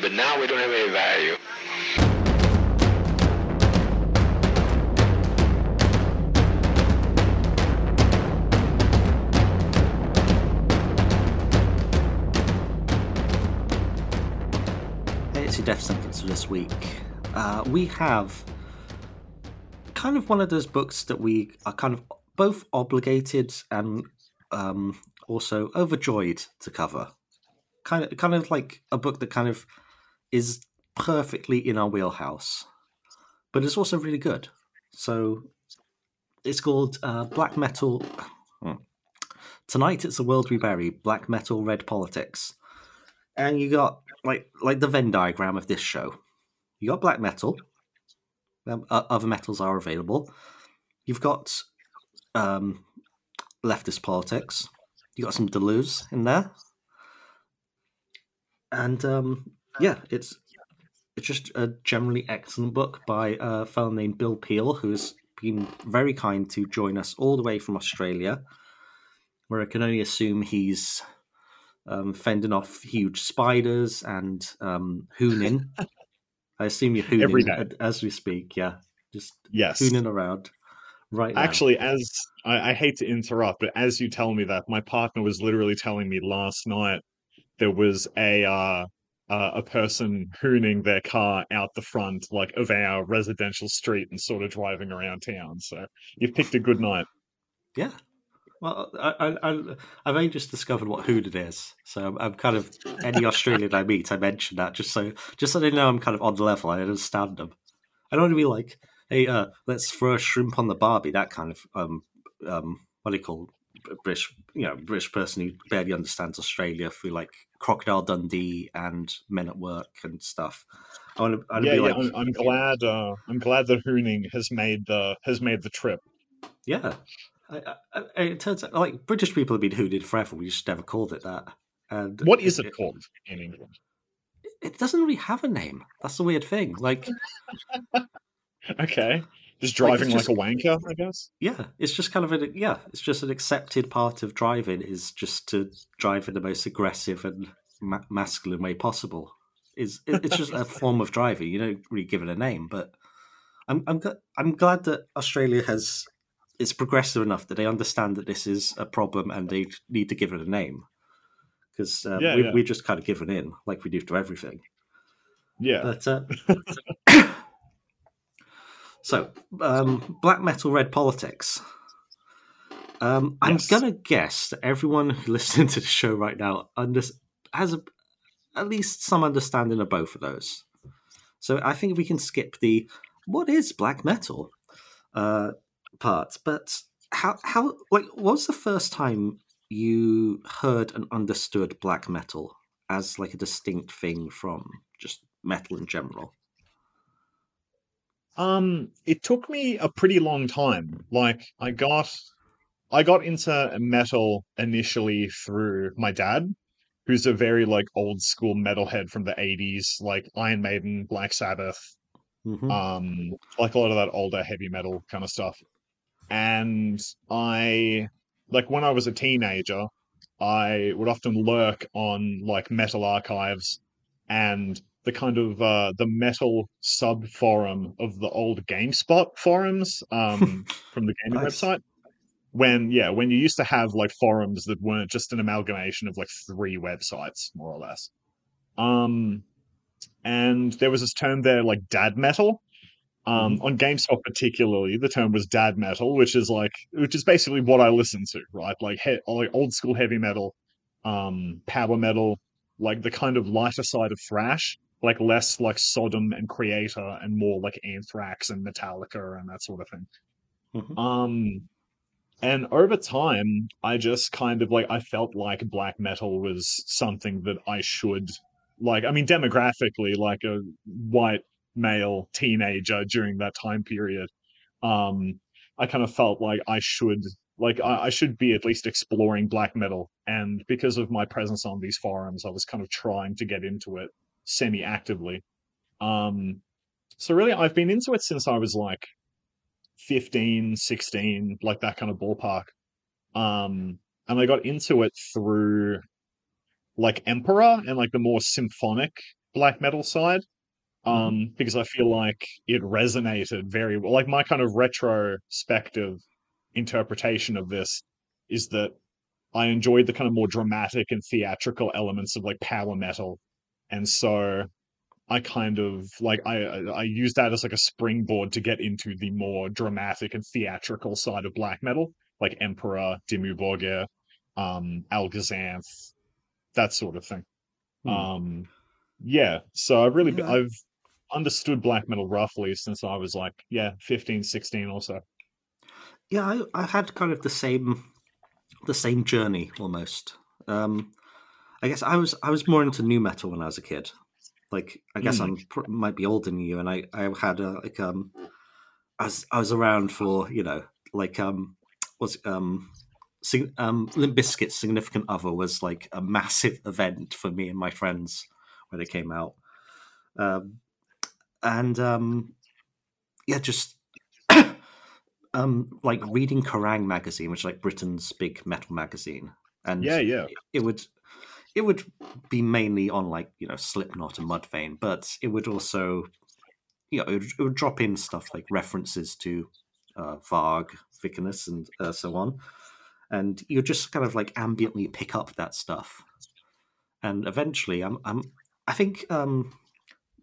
But now we don't have any value. It's your death sentence for this week. Uh, we have kind of one of those books that we are kind of both obligated and um, also overjoyed to cover. Kind of, kind of like a book that kind of is perfectly in our wheelhouse, but it's also really good. So it's called uh, Black Metal. Hmm. Tonight it's the world we bury. Black Metal, Red Politics, and you got like like the Venn diagram of this show. You got black metal. Um, other metals are available. You've got um, leftist politics. You got some Deleuze in there, and um, yeah, it's it's just a generally excellent book by a fellow named Bill Peel, who's been very kind to join us all the way from Australia, where I can only assume he's um, fending off huge spiders and um, hooning. I assume you're hooning Every day. a- as we speak. Yeah, just Yes. hooning around right now. Actually, as I, I hate to interrupt, but as you tell me that, my partner was literally telling me last night there was a uh, uh, a person hooning their car out the front, like of our residential street, and sort of driving around town. So you've picked a good night. yeah. Well, I, I, I've only just discovered what hooning is, so I'm, I'm kind of any Australian I meet, I mention that just so just so they know I'm kind of on the level. I understand them. I don't want to be like, hey, uh, let's throw a shrimp on the Barbie. That kind of um, um, what do you call British, you know, British person who barely understands Australia through like Crocodile Dundee and Men at Work and stuff. I want to, I want to yeah, be yeah. like, I'm, I'm glad. Uh, I'm glad that hooning has made the has made the trip. Yeah, I, I, it turns out like British people have been hooted forever. We just never called it that. And What is it called in England? It doesn't really have a name. That's the weird thing. Like, Okay, just Like, driving like, a wanker, I guess. yeah, it's just kind of an yeah, it's just an accepted part of driving is just to drive in the most aggressive and ma- masculine way possible. Is it, it's just a form of driving. You don't really give it a name, but I'm I'm I'm glad that Australia has it's progressive enough that they understand that this is a problem and they need to give it a name. Because um, Yeah, we, yeah. we're just kind of given in, like we do to everything. Yeah. But uh, so, um, black metal, red politics. Um, I'm gonna guess that everyone who listening to the show right now under- has a, at least some understanding of both of those. So I think we can skip the what is black metal uh, part. But how how like what was the first time you heard and understood black metal as like a distinct thing from just metal in general? Um, it took me a pretty long time. Like I got I got into metal initially through my dad, who's a very like old school metalhead from the 80s, like Iron Maiden, Black Sabbath, hmm um, like a lot of that older heavy metal kind of stuff. And I like when I was a teenager, I would often lurk on like metal archives and the kind of uh, the metal sub forum of the old GameSpot forums um, from the gaming Nice. website. When yeah, when you used to have like forums that weren't just an amalgamation of like three websites, more or less. Um, and there was this term there like dad metal. Um, on GameSpot particularly, the term was dad metal, which is like which is basically what I listen to, right? Like he- like old school heavy metal, um, power metal, like the kind of lighter side of thrash, like less like Sodom and Kreator and more like Anthrax and Metallica and that sort of thing. Mhm. Um, and over time, I just kind of like I felt like black metal was something that I should like. I mean, demographically, like a white male teenager during that time period, um, I kind of felt like I should like I, I should be at least exploring black metal. And because of my presence on these forums, I was kind of trying to get into it semi-actively. Um, so really, I've been into it since I was like 15, 16, like that kind of ballpark. Um, and I got into it through like Emperor and like the more symphonic black metal side. Mm-hmm. Um, because I feel like it resonated very well. Like my kind of retrospective interpretation of this is that I enjoyed the kind of more dramatic and theatrical elements of like power metal. And so I kind of like I I use that as like a springboard to get into the more dramatic and theatrical side of black metal, like Emperor, Dimmu Borgir, um, Alghazanth, that sort of thing. Hmm. Um, yeah, so I've really Yeah. I've understood black metal roughly since I was like yeah 15, 16 or so. Yeah, I, I had kind of the same the same journey almost. Um, I guess I was I was more into new metal when I was a kid. Like I guess Mm. I'm pr- might be older than you, and I I had a like um I was I was around for you know like um was um Sig- um Limp Bizkit's significant other was like a massive event for me and my friends when it came out. Um, and um yeah, just um like reading Kerrang magazine, which is like Britain's big metal magazine, and Yeah, yeah. it would it would be mainly on like you know Slipknot and Mudvayne, but it would also you know it would, it would drop in stuff like references to uh, Varg, Vikernes, and uh, so on, and you just kind of like ambiently pick up that stuff, and eventually, I'm, I'm I think um,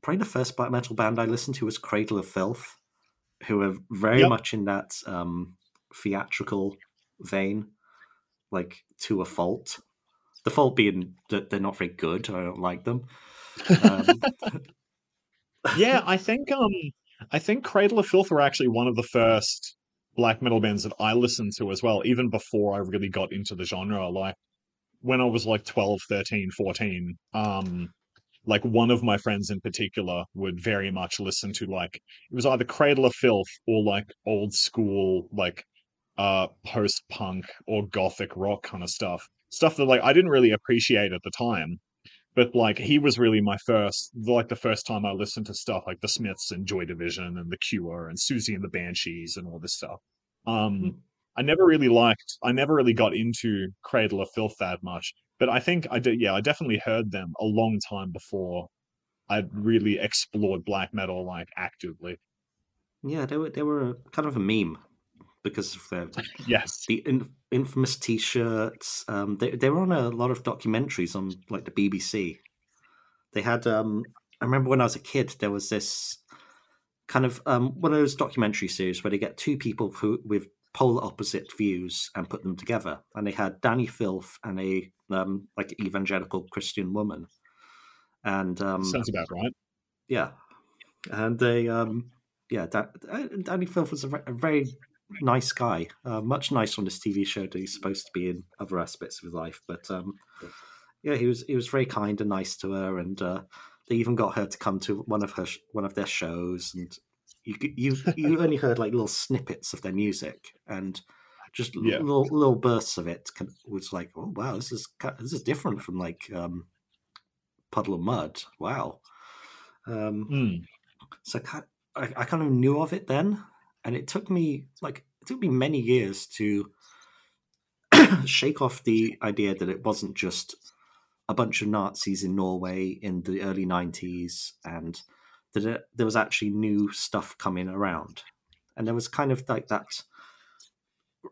probably the first black metal band I listened to was Cradle of Filth, who are very Yep. much in that um, theatrical vein, like to a fault. The fault being that they're not very good. I don't like them. Um, yeah, I think um I think Cradle of Filth were actually one of the first black metal bands that I listened to as well, even before I really got into the genre. Like when I was like 12, 13, 14, um like one of my friends in particular would very much listen to like it was either Cradle of Filth or like old school like uh post punk or gothic rock kind of stuff. Stuff that like I didn't really appreciate at the time but like he was really my first like the first time i listened to stuff like the smiths and joy division and the cure and siouxsie and the banshees and all this stuff. Um Hmm. i never really liked i never really got into cradle of filth that much but i think i did yeah i definitely heard them a long time before i'd really explored black metal like actively. Yeah, they were they were kind of a meme because of their yes the in, infamous T-shirts. Um, they they were on a lot of documentaries on like the BBC. They had. Um, I remember when I was a kid, there was this kind of um, one of those documentary series where they get two people who with polar opposite views and put them together, and they had Dani Filth and a um, like evangelical Christian woman, and um, sounds about right yeah, and they um yeah uh, Dani Filth was a very nice guy, uh, much nicer on this TV show than he's supposed to be in other aspects of his life. But um, yeah, he was he was very kind and nice to her, and uh, they even got her to come to one of her sh- one of their shows, and you you you only heard like little snippets of their music and. Just l- Yeah. little little bursts of it was like, oh wow, this is this is different from like um, puddle of mudd. Wow, um, Mm. so I, I, I kind of knew of it then, and it took me like took me many years to shake off the idea that it wasn't just a bunch of Nazis in Norway in the early '90s, and that it, there was actually new stuff coming around, and there was kind of like that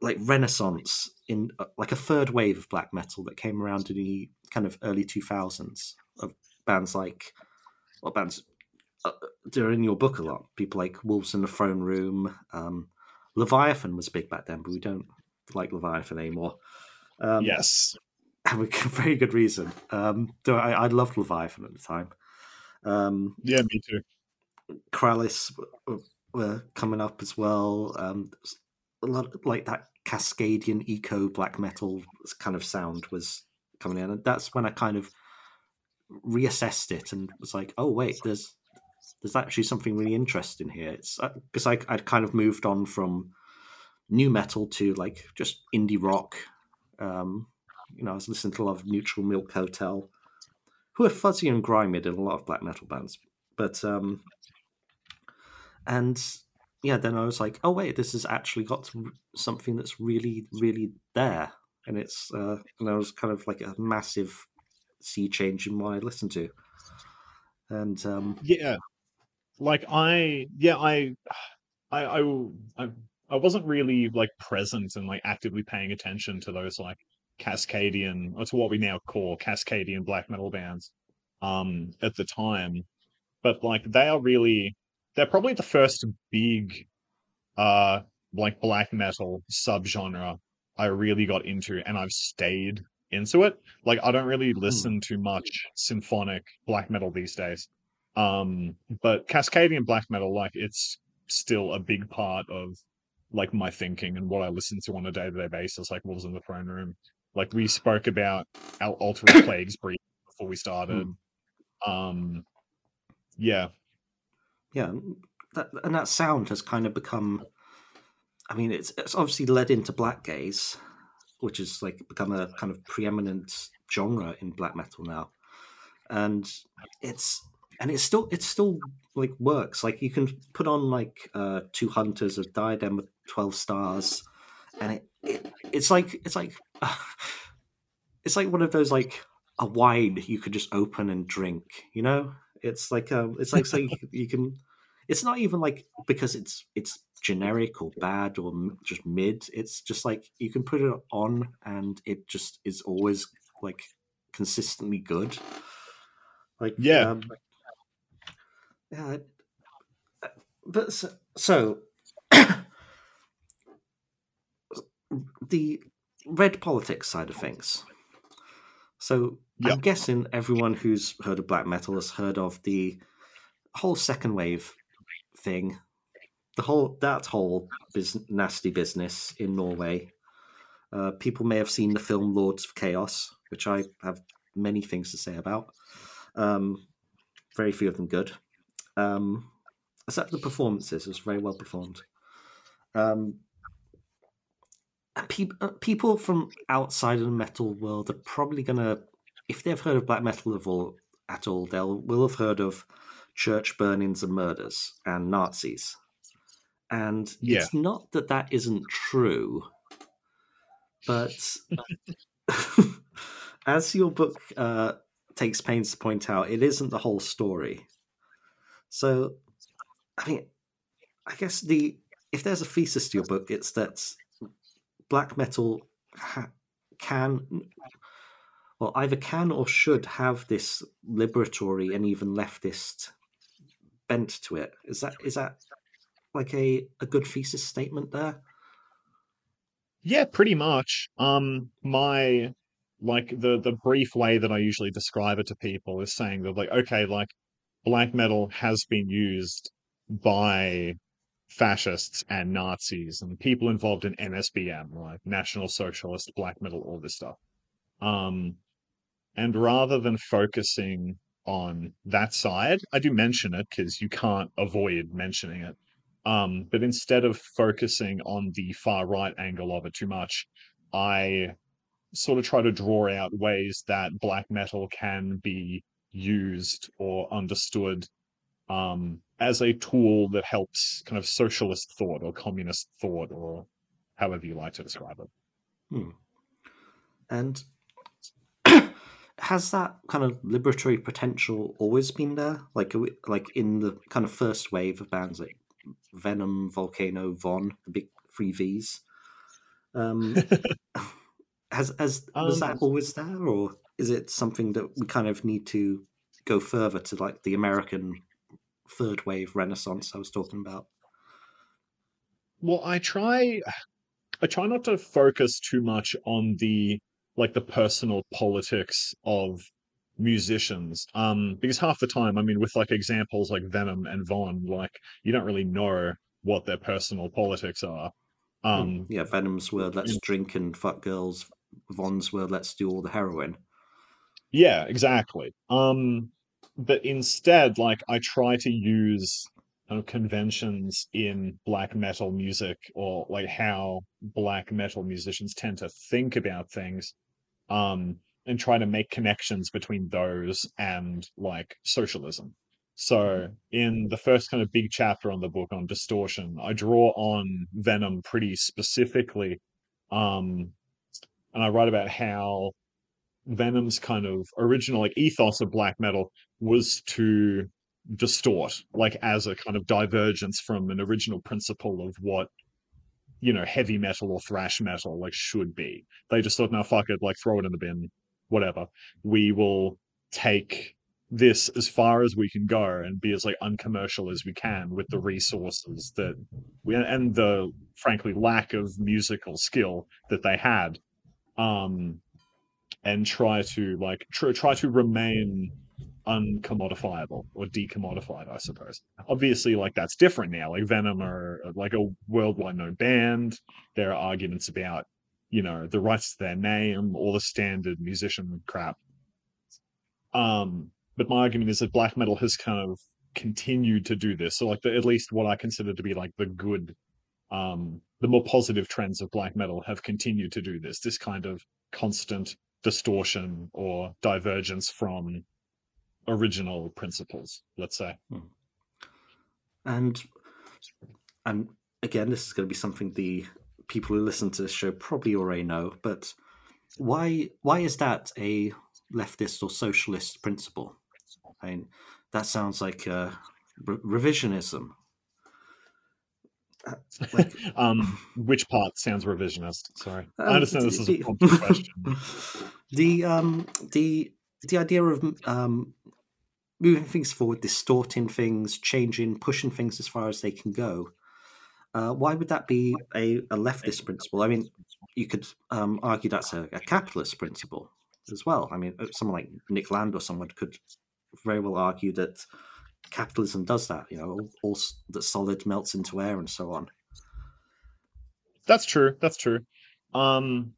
like renaissance in uh, like a third wave of black metal that came around in the kind of early 2000s of bands like what bands uh, they're in your book a lot. People like Wolves in the Throne Room. Um, Leviathan was big back then, but we don't like Leviathan anymore. Um, yes have a very good reason. Um, though I, I loved Leviathan at the time. Um, yeah me too Krallice were, were coming up as well. Um, a lot like that Cascadian eco black metal kind of sound was coming in, and that's when I kind of reassessed it and was like, oh wait, there's there's actually something really interesting here. It's because I I'd kind of moved on from new metal to like just indie rock. Um, you know, I was listening to a lot of Neutral Milk Hotel, who are fuzzy and grimy in a lot of black metal bands, but um, and yeah, then I was like, oh wait, this has actually got something that's really, really there, and it's uh, and I was kind of like a massive sea change in what I listened to, And um, Yeah, like I, yeah, I, I, I, I, I wasn't really like present and like actively paying attention to those like Cascadian, or to what we now call Cascadian black metal bands, um, at the time. But like they are really, they're probably the first big, uh, like black metal subgenre I really got into, and I've stayed into it. Like I don't really listen to much symphonic black metal these days. Um, but Cascadian black metal, like it's still a big part of like my thinking and what I listen to on a day-to-day basis, like Wolves in the Throne Room. Like we spoke about our Altar Plagues brief before we started. Um yeah. yeah, that, and that sound has kind of become. I mean, it's it's obviously led into black gaze, which has like become a kind of preeminent genre in black metal now, and it's and it's still it's still like works. Like you can put on like uh two hunters, a diadem with twelve stars, and it, it it's like it's like it's like one of those like a wine you could just open and drink. You know, it's like um, it's like saying you can. It's not even like because it's it's generic or bad or just mid. It's just like you can put it on and it just is always like consistently good. Like Yeah. um, yeah. uh, But so, so the red politics side of things. So Yeah. I'm guessing everyone who's heard of black metal has heard of the whole second wave thing, the whole that whole bus- nasty business in Norway. Uh, people may have seen the film Lords of Chaos, which I have many things to say about. Um, very few of them good, um, except the performances. It was very well performed. Um, peop- uh, people from outside of the metal world are probably gonna, if they've heard of black metal at all, at all, they'll will have heard of church burnings and murders and Nazis. And Yeah. it's not that that isn't true, but as your book uh, takes pains to point out, it isn't the whole story. So, I mean, I guess the if there's a thesis to your book, it's that black metal ha- can, well, either can or should have this liberatory and even leftist bent to it. Is that is that like a, a good thesis statement there? Yeah, pretty much. Um, my like the the brief way that I usually describe it to people is saying that like, okay, like black metal has been used by fascists and Nazis and people involved in NSBM, like National Socialist Black Metal, all this stuff. Um, and rather than focusing on that side, I do mention it because you can't avoid mentioning it. Um, but instead of focusing on the far right angle of it too much, I sort of try to draw out ways that black metal can be used or understood um, as a tool that helps kind of socialist thought or communist thought or however you like to describe it. Hmm. And has that kind of liberatory potential always been there? Like, we- like in the kind of first wave of bands like Venom, Vulcano, Von, the big three Vs. Um, has has was Um, that always there, or is it something that we kind of need to go further to, like the American third wave Renaissance I was talking about? Well, I try I try not to focus too much on the like the personal politics of musicians. Um, because half the time, I mean, with like examples like Venom and Von, like you don't really know what their personal politics are. Um, yeah, Venom's were let's in- drink and fuck girls. Von's were let's do all the heroin. Yeah, exactly. Um, but instead, like I try to use kind of conventions in black metal music or like how black metal musicians tend to think about things, um, and try to make connections between those and like socialism. So in the first kind of big chapter on the book on distortion, I draw on Venom pretty specifically. Um, and I write about how Venom's kind of original like ethos of black metal was to distort, like as a kind of divergence from an original principle of what you know heavy metal or thrash metal like should be. They just thought, no, fuck it, like throw it in the bin, whatever. We will take this as far as we can go and be as like uncommercial as we can with the resources that we and the frankly lack of musical skill that they had um and try to like tr- try to remain uncommodifiable or decommodified i suppose obviously like that's different now like venom are like a worldwide known band there are arguments about you know the rights to their name all the standard musician crap um but my argument is that black metal has kind of continued to do this. So like the, at least what I consider to be like the good, um, the more positive trends of black metal have continued to do this. This kind of constant distortion or divergence from original principles. Let's say. Hmm. And and again, this is going to be something the people who listen to this show probably already know, but why why is that a leftist or socialist principle? I mean, that sounds like uh, re- revisionism. Like, um, which part sounds revisionist? Sorry, um, I understand this is a complex question. The um, the the idea of um, moving things forward, distorting things, changing, pushing things as far as they can go. Uh, why would that be a, a, leftist principle? I mean, you could um, argue that's a, a, capitalist principle as well. I mean, uh, someone like Nick Land or someone could very well argue that capitalism does that. You know, all, all that solid melts into air and so on. That's true. That's true. Um,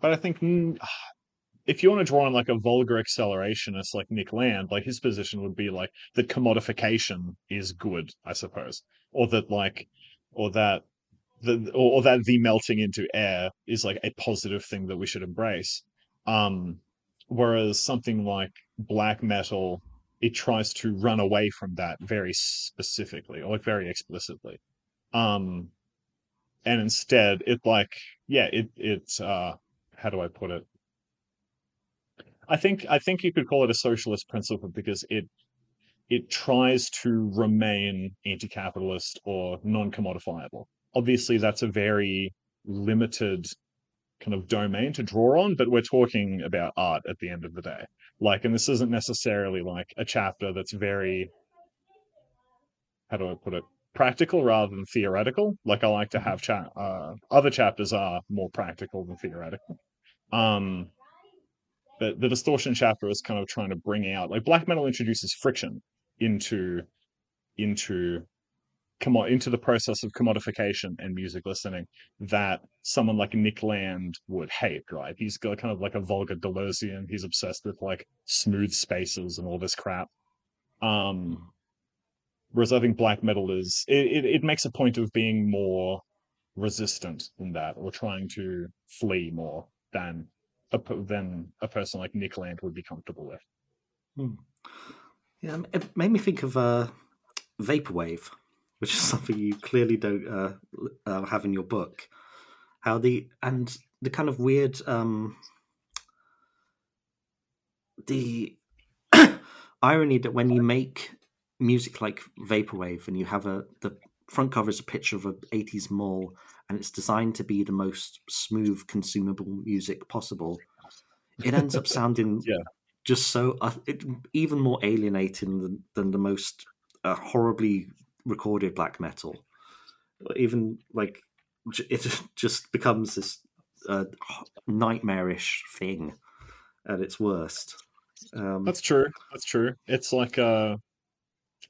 but I think mm, if you want to draw on like a vulgar accelerationist like Nick Land, like his position would be like that commodification is good, I suppose, or that like, or that the or, or that the melting into air is like a positive thing that we should embrace. Um, whereas something like black metal it tries to run away from that very specifically or like very explicitly. Um and instead it like yeah it it's uh how do i put it? I think i think you could call it a socialist principle because it it tries to remain anti-capitalist or non-commodifiable. Obviously that's a very limited kind of domain to draw on, but we're talking about art at the end of the day. Like, and this isn't necessarily like a chapter that's very, how do I put it, practical rather than theoretical. Like, I like to have chat. Uh, other chapters are more practical than theoretical. Um, but the distortion chapter is kind of trying to bring out like black metal introduces friction into into come on into the process of commodification and music listening that someone like Nick Land would hate, right? He's got kind of like a vulgar Deleuzian. He's obsessed with like smooth spaces and all this crap. Um, whereas I think black metal is it, it, it makes a point of being more resistant in that, or trying to flee more than a, than a person like Nick Land would be comfortable with. Hmm. Yeah, it made me think of uh, vaporwave which is something you clearly don't uh, uh, have in your book. How the and the kind of weird um, the irony that when you make music like vaporwave and you have a the front cover is a picture of an 80s mall and it's designed to be the most smooth consumable music possible it ends up sounding yeah. just so uh, it, even more alienating than, than the most uh, horribly recorded black metal. Even like it just becomes this uh, nightmarish thing at its worst. Um, That's true. That's true. It's like uh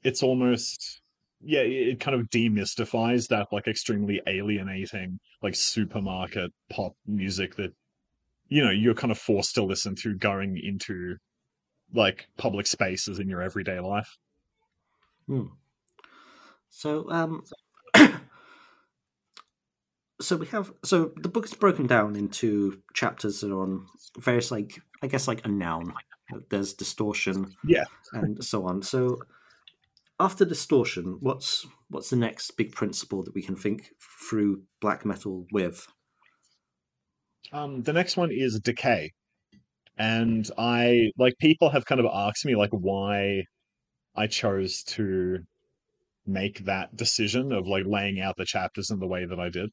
it's almost yeah, it kind of demystifies that like extremely alienating like supermarket pop music that you know you're kind of forced to listen to going into like public spaces in your everyday life. Hmm. So, um, so we have so the book is broken down into chapters that are on various like I guess like a noun. There's distortion, yeah, and so on. So after distortion, what's what's the next big principle that we can think through black metal with? Um, the next one is decay, and I like people have kind of asked me like why I chose to make that decision of like laying out the chapters in the way that I did.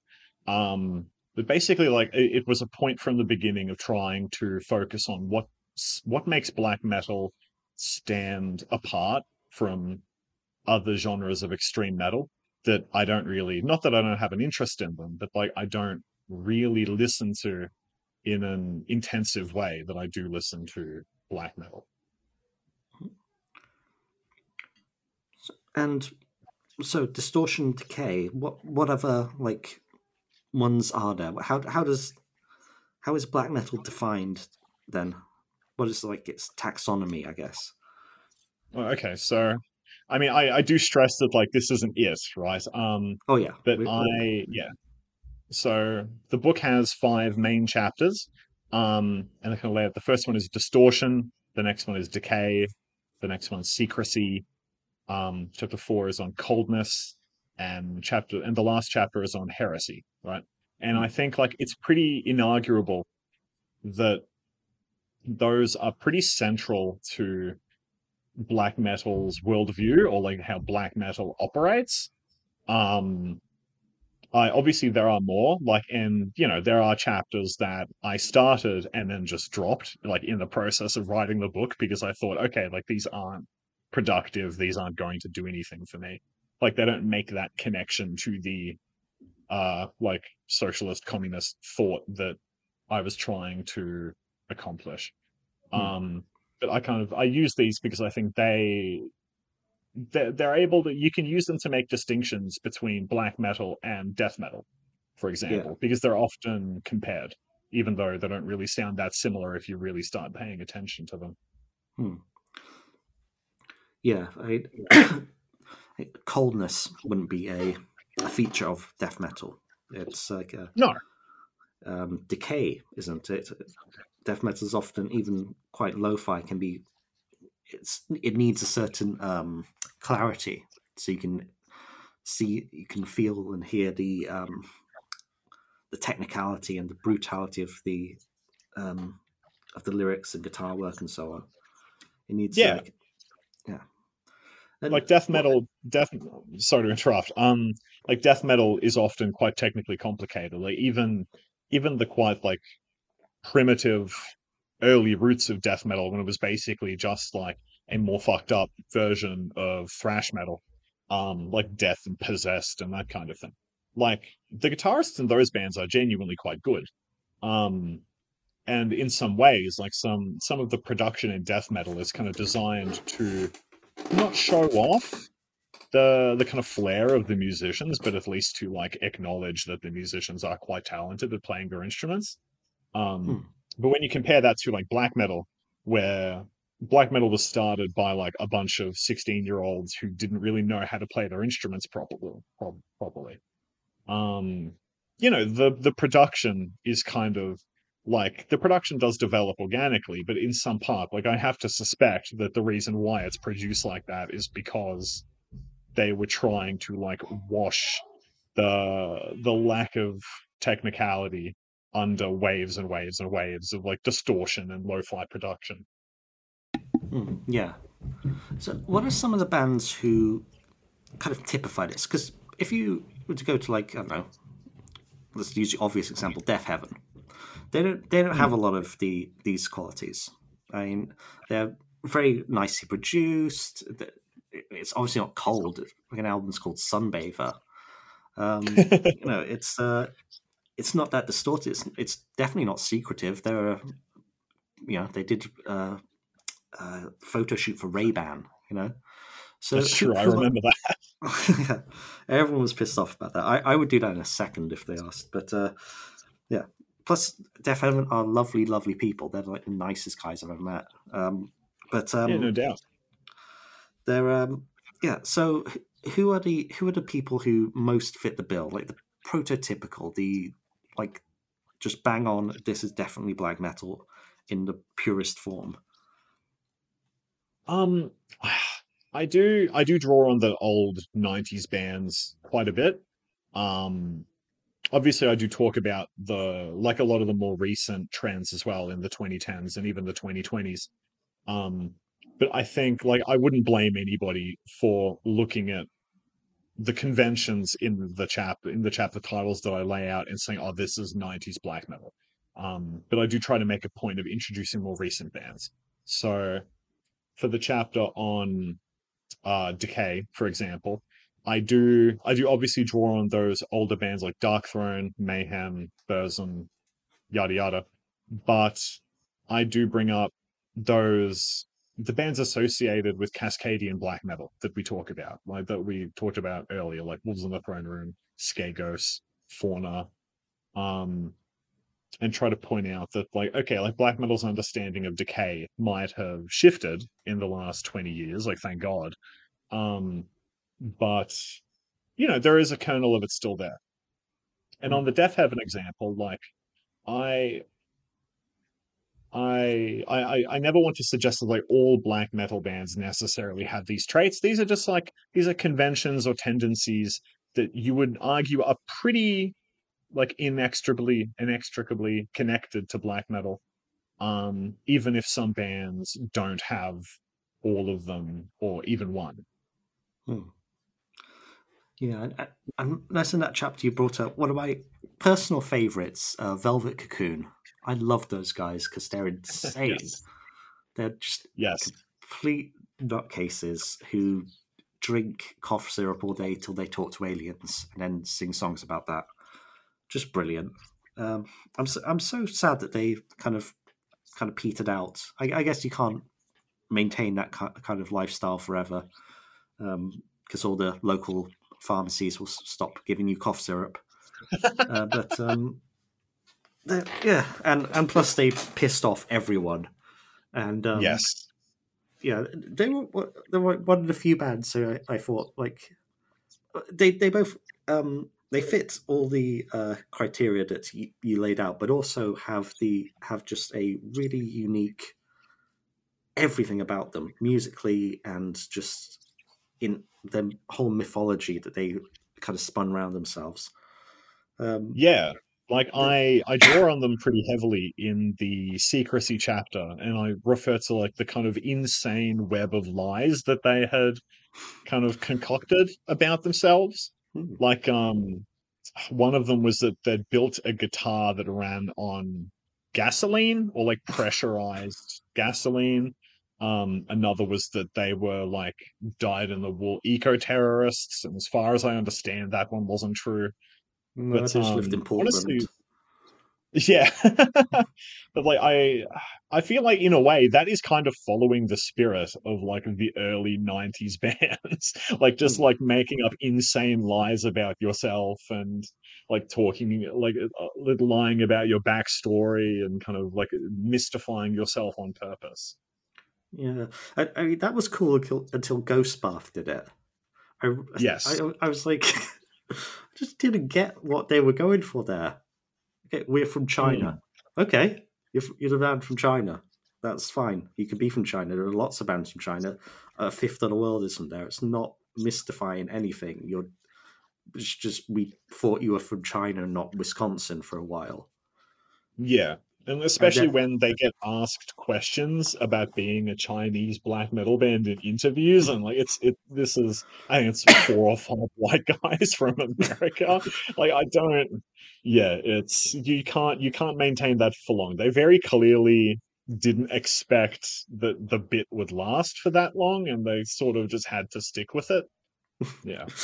Um, but basically, like it, it was a point from the beginning of trying to focus on what what makes black metal stand apart from other genres of extreme metal that I don't really not that I don't have an interest in them, but like I don't really listen to in an intensive way that I do listen to black metal. And so distortion decay, what what other like ones are there? How how does how is black metal defined then? What is like its taxonomy, I guess? Well, okay, so I mean, I, I do stress that like this isn't it, right? Um, oh yeah, but we, I yeah. So the book has five main chapters, um, and I kind of lay out. The first one is distortion. The next one is decay. The next one is secrecy. Um, chapter four is on coldness, and chapter and the last chapter is on heresy, right? And I think like it's pretty inaugurable that those are pretty central to black metal's worldview or like how black metal operates. Um, I obviously there are more like and you know there are chapters that I started and then just dropped like in the process of writing the book because I thought okay like these aren't productive these aren't going to do anything for me like they don't make that connection to the uh like socialist communist thought that I was trying to accomplish hmm. um but I kind of I use these because I think they they're, they're able to you can use them to make distinctions between black metal and death metal, for example, yeah. because they're often compared, even though they don't really sound that similar if you really start paying attention to them. Hmm. Yeah, I, coldness wouldn't be a, a, feature of death metal. It's like a no um, decay, isn't it? Death metal is often even quite lo-fi can be it's it needs a certain um, clarity so you can see you can feel and hear the um, the technicality and the brutality of the um, of the lyrics and guitar work and so on. It needs yeah. like yeah. And like death metal death sorry to interrupt. Um like death metal is often quite technically complicated. Like even even the quite like primitive early roots of death metal when it was basically just like a more fucked up version of thrash metal, um, like Death and Possessed and that kind of thing. Like the guitarists in those bands are genuinely quite good. Um, and in some ways, like some some of the production in death metal is kind of designed to not show off the the kind of flair of the musicians, but at least to like acknowledge that the musicians are quite talented at playing their instruments. Um, hmm. But when you compare that to like black metal, where black metal was started by like a bunch of 16 year olds who didn't really know how to play their instruments properly properly um you know the the production is kind of like the production does develop organically but in some part like i have to suspect that the reason why it's produced like that is because they were trying to like wash the the lack of technicality under waves and waves and waves of like distortion and lo-fi production Mm, yeah. So, what are some of the bands who kind of typify this? Because if you were to go to like I don't know, let's use the obvious example, Deafheaven. They don't they don't have a lot of the these qualities. I mean, they're very nicely produced. It's obviously not cold. Like an album's called Sunbather. Um, you know, it's uh, it's not that distorted. It's, it's definitely not secretive. There are, you know, they did uh, uh, photo shoot for Ray Ban. You know, so that's true. I remember that. yeah, everyone was pissed off about that. I, I would do that in a second if they asked, but uh, yeah. Plus, Deafheaven are lovely, lovely people. They're like the nicest guys I've ever met. Um, but um, yeah, no doubt. They're um, yeah. So who are the who are the people who most fit the bill? Like the prototypical, the like just bang on. This is definitely black metal in the purest form. Um, I do I do draw on the old '90s bands quite a bit. Um, obviously I do talk about the like a lot of the more recent trends as well in the 2010s and even the 2020s. Um, but I think like I wouldn't blame anybody for looking at the conventions in the chapter in the chapter titles that I lay out and saying, "Oh, this is '90s black metal." Um, but I do try to make a point of introducing more recent bands. So, for the chapter on uh, Decay, for example, I do I do obviously draw on those older bands like Darkthrone, Mayhem, Burzum, yada yada, but I do bring up those the bands associated with Cascadian black metal that we talk about, like that we talked about earlier, like Wolves in the Throne Room, Skagos, Fauna, um, and try to point out that, like, okay, like black metal's understanding of decay might have shifted in the last 20 years, like, thank God. Um, but, you know, there is a kernel of it still there. And on the Deafheaven example, like, I I, I I never want to suggest that like all black metal bands necessarily have these traits. These are just like these are conventions or tendencies that you would argue are pretty like inextricably inextricably connected to black metal. Um, even if some bands don't have all of them or even one. Hmm. Yeah, I, I'm that's in that chapter you brought up. One of my personal favorites, uh, Velvet Cacoon. I love those guys because they're insane. yes. They're just Yes. complete nutcases who drink cough syrup all day till they talk to aliens and then sing songs about that. Just brilliant. Um, I'm so, I'm so sad that they kind of kind of petered out. I, I guess you can't maintain that kind of lifestyle forever because all the local pharmacies will stop giving you cough syrup. uh, but um, yeah, and and plus they pissed off everyone. And um, yes. yeah, they were they were one of the few bands. So I, I thought like they they both um, they fit all the uh, criteria that you, you laid out, but also have the have just a really unique everything about them musically and just in the whole mythology that they kind of spun around themselves. Um, Yeah. Like I I draw on them pretty heavily in the secrecy chapter and I refer to like the kind of insane web of lies that they had kind of concocted about themselves. Hmm. Like um one of them was that they'd built a guitar that ran on gasoline or like pressurized gasoline. Um, another was that they were like died in the wool eco terrorists, and as far as I understand, that one wasn't true. no, But, just lived in um, Portland. honestly- Yeah. but like I I feel like in a way that is kind of following the spirit of like the early 90s bands. like just Hmm. like making up insane lies about yourself and like talking like uh, uh, lying about your backstory and kind of like mystifying yourself on purpose. Yeah, I, I mean that was cool until, until Ghost Bath did it. I, Yes. I, I was like, I just didn't get what they were going for there. Okay, we're from China. Hmm. Okay, you're you're the band from China. That's fine. You can be from China. There are lots of bands from China. A fifth of the world isn't there. It's not mystifying anything. You're it's just we thought you were from China, not Wisconsin, for a while. Yeah. And especially when they get asked questions about being a Chinese black metal band in interviews, and like it's it this is I think it's four or five white guys from America. Like I don't yeah, it's you can't you can't maintain that for long. They very clearly didn't expect that the bit would last for that long and they sort of just had to stick with it. Yeah.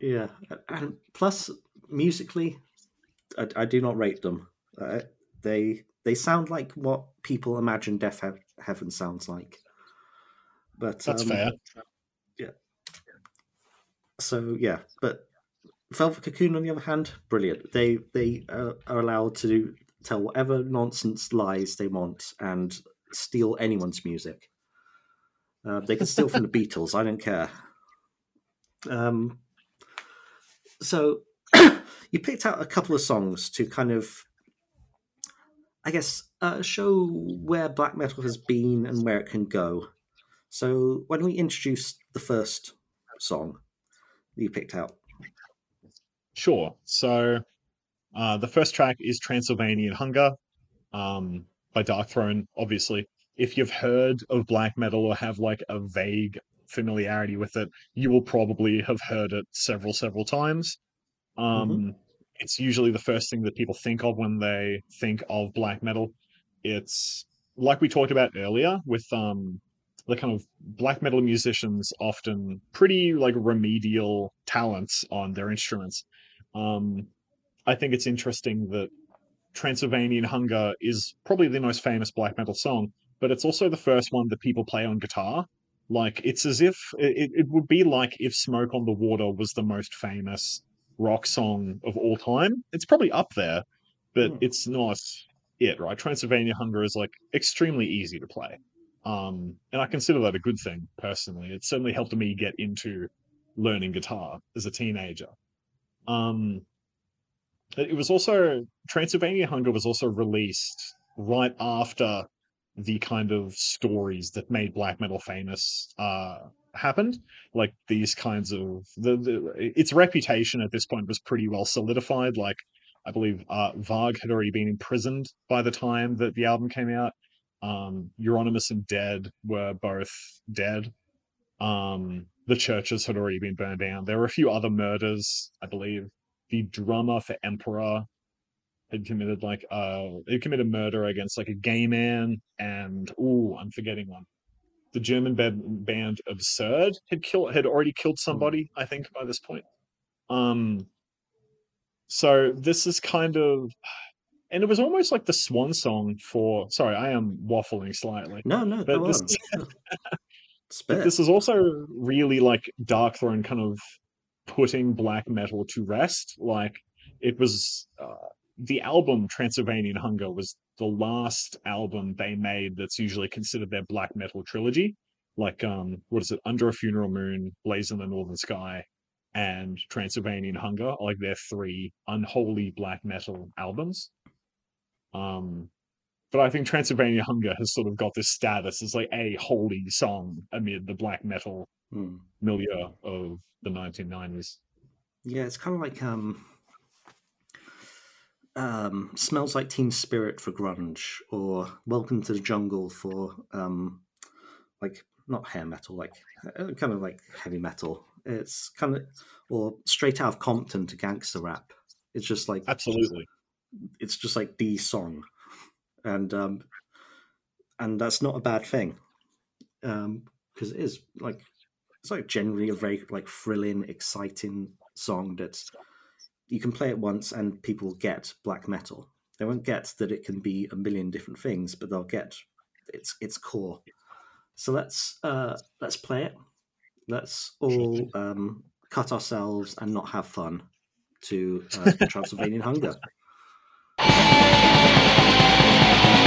Yeah, and plus musically, I, I do not rate them. Uh, they they sound like what people imagine Death He- Heaven sounds like. But That's um, fair. Yeah. So yeah, but Velvet Cacoon on the other hand, brilliant. They they uh, are allowed to do, tell whatever nonsense lies they want and steal anyone's music. Uh, they can steal from the Beatles. I don't care. Um, so you picked out a couple of songs to kind of, I guess, uh, show where black metal has been and where it can go. So why don't we introduce the first song that you picked out? Sure. So Uh, the first track is Transylvanian Hunger um, by Darkthrone, obviously. If you've heard of black metal or have like a vague familiarity with it, you will probably have heard it several, several times. Um, Mm-hmm. It's usually the first thing that people think of when they think of black metal. It's like we talked about earlier with um, the kind of black metal musicians often pretty like remedial talents on their instruments. Um, I think it's interesting that Transylvanian Hunger is probably the most famous black metal song, but it's also the first one that people play on guitar. Like it's as if it, it would be like if Smoke on the Water was the most famous rock song of all time. It's probably up there, but Hmm. it's not it, right? Transylvania Hunger is like extremely easy to play. Um, and I consider that a good thing personally. It certainly helped me get into learning guitar as a teenager. Um, it was also Transylvania Hunger was also released right after the kind of stories that made black metal famous uh, happened. Like these kinds of the, the its reputation at this point was pretty well solidified. Like I believe uh, Varg had already been imprisoned by the time that the album came out. Um, Euronymous and Dead were both dead. Um, the churches had already been burned down. There were a few other murders, I believe. The drummer for Emperor had committed like uh he committed a murder against like a gay man and oh I'm forgetting one. The German band, band Absurd had killed had already killed somebody, I think, by this point. Um so this is kind of and it was almost like the swan song for sorry, I am waffling slightly. No, no, But this-. But this is also really like Darkthrone kind of putting black metal to rest. Like it was uh, the album Transylvanian Hunger was the last album they made that's usually considered their black metal trilogy. Like um, what is it? Under a Funeral Moon, Blaze in the Northern Sky, and Transylvanian Hunger are like their three unholy black metal albums. Um, but I think Transylvania Hunger has sort of got this status as like a holy song amid the black metal Hmm. milieu of the 1990s. Yeah, it's kind of like um, um, smells like Teen Spirit for grunge, or Welcome to the Jungle for um, like not hair metal, like uh, kind of like heavy metal. It's kind of or straight out of Compton to gangster rap. It's just like Absolutely. it's just like the song, and um, and that's not a bad thing, um, because it is like it's like generally a very like thrilling, exciting song that's you can play it once and people get black metal. They won't get that it can be a million different things, but they'll get its its core. So let's uh, let's play it. Let's all um, cut ourselves and not have fun to uh, Transylvanian Hunger. Hunger,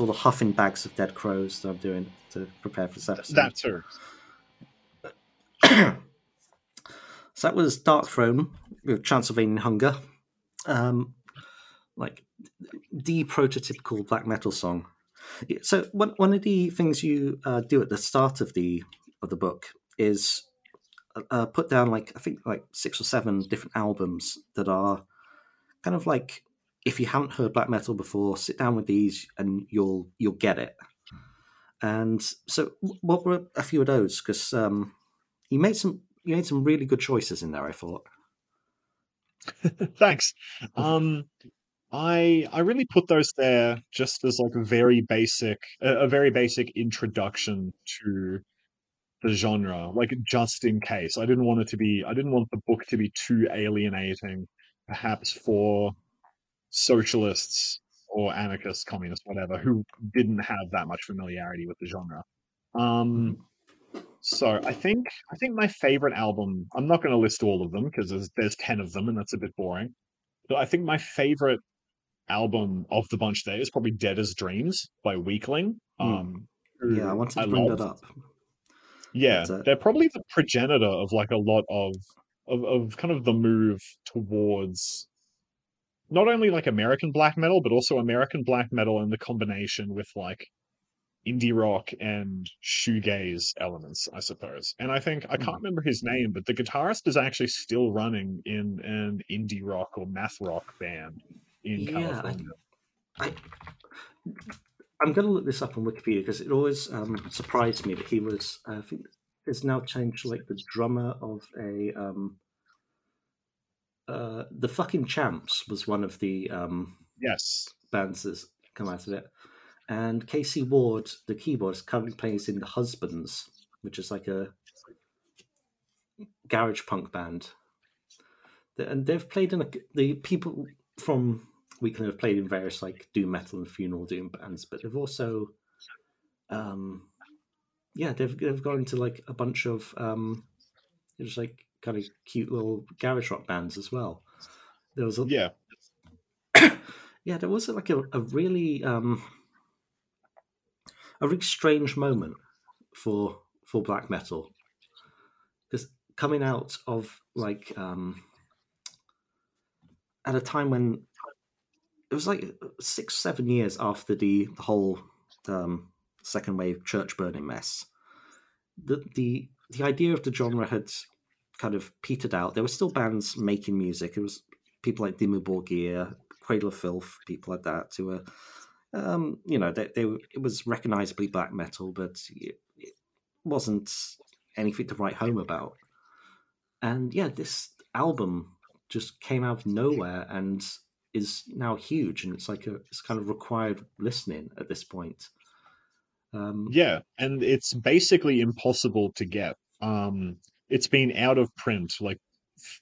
all the huffing bags of dead crows that I'm doing to prepare for this episode. that. So that was Darkthrone with Transylvanian Hunger. Um, like the prototypical black metal song. So one one of the things you uh, do at the start of the of the book is uh, put down like I think like six or seven different albums that are kind of like if you haven't heard black metal before, sit down with these and you'll you'll get it. And so, what were a few of those? Because um, you made some you made some really good choices in there. I thought. Thanks. Um, I I really put those there just as like a very basic, a, a very basic introduction to the genre, like just in case. I didn't want it to be. I didn't want the book to be too alienating, perhaps for socialists or anarchists, communists, whatever, who didn't have that much familiarity with the genre. Um, so I think I think my favorite album. I'm not going to list all of them because there's there's ten of them, and that's a bit boring. But I think my favorite album of the bunch there is probably "Dead as Dreams" by Weakling. Hmm. Um, Yeah, I wanted to bring love. that up. Yeah, they're probably the progenitor of like a lot of, of of kind of the move towards not only like American black metal, but also American black metal and the combination with like indie rock and shoegaze elements, I suppose. And I think I can't Hmm. remember his name, but the guitarist is actually still running in an indie rock or math rock band in Yeah, I- California. I, I'm going to look this up on Wikipedia because it always um, surprised me that he was. uh, I think is now changed to like the drummer of a. Um, uh, the fucking Champs was one of the um, Yes. bands that's come out of it, and Casey Ward, the keyboardist, currently plays in the Husbands, which is like a garage punk band. And they've played in a, the people from Weakling have played in various like doom metal and funeral doom bands, but they've also, um, yeah, they've they've gone into like a bunch of um, just like kind of cute little garage rock bands as well. There was a, Yeah. yeah, there was like a, a really um a really strange moment for for black metal because coming out of like um at a time when it was like six seven years after the, the whole um second wave church burning mess the the the idea of the genre had kind of petered out there were still bands making music it was people like Dimmu Borgir, Cradle of Filth, people like that, who were, um, you know, they, they were, it was recognizably black metal, but it, it wasn't anything to write home about. And yeah, this album just came out of nowhere and is now huge, and it's like a it's kind of required listening at this point. Um, Yeah, and it's basically impossible to get. Um, it's been out of print like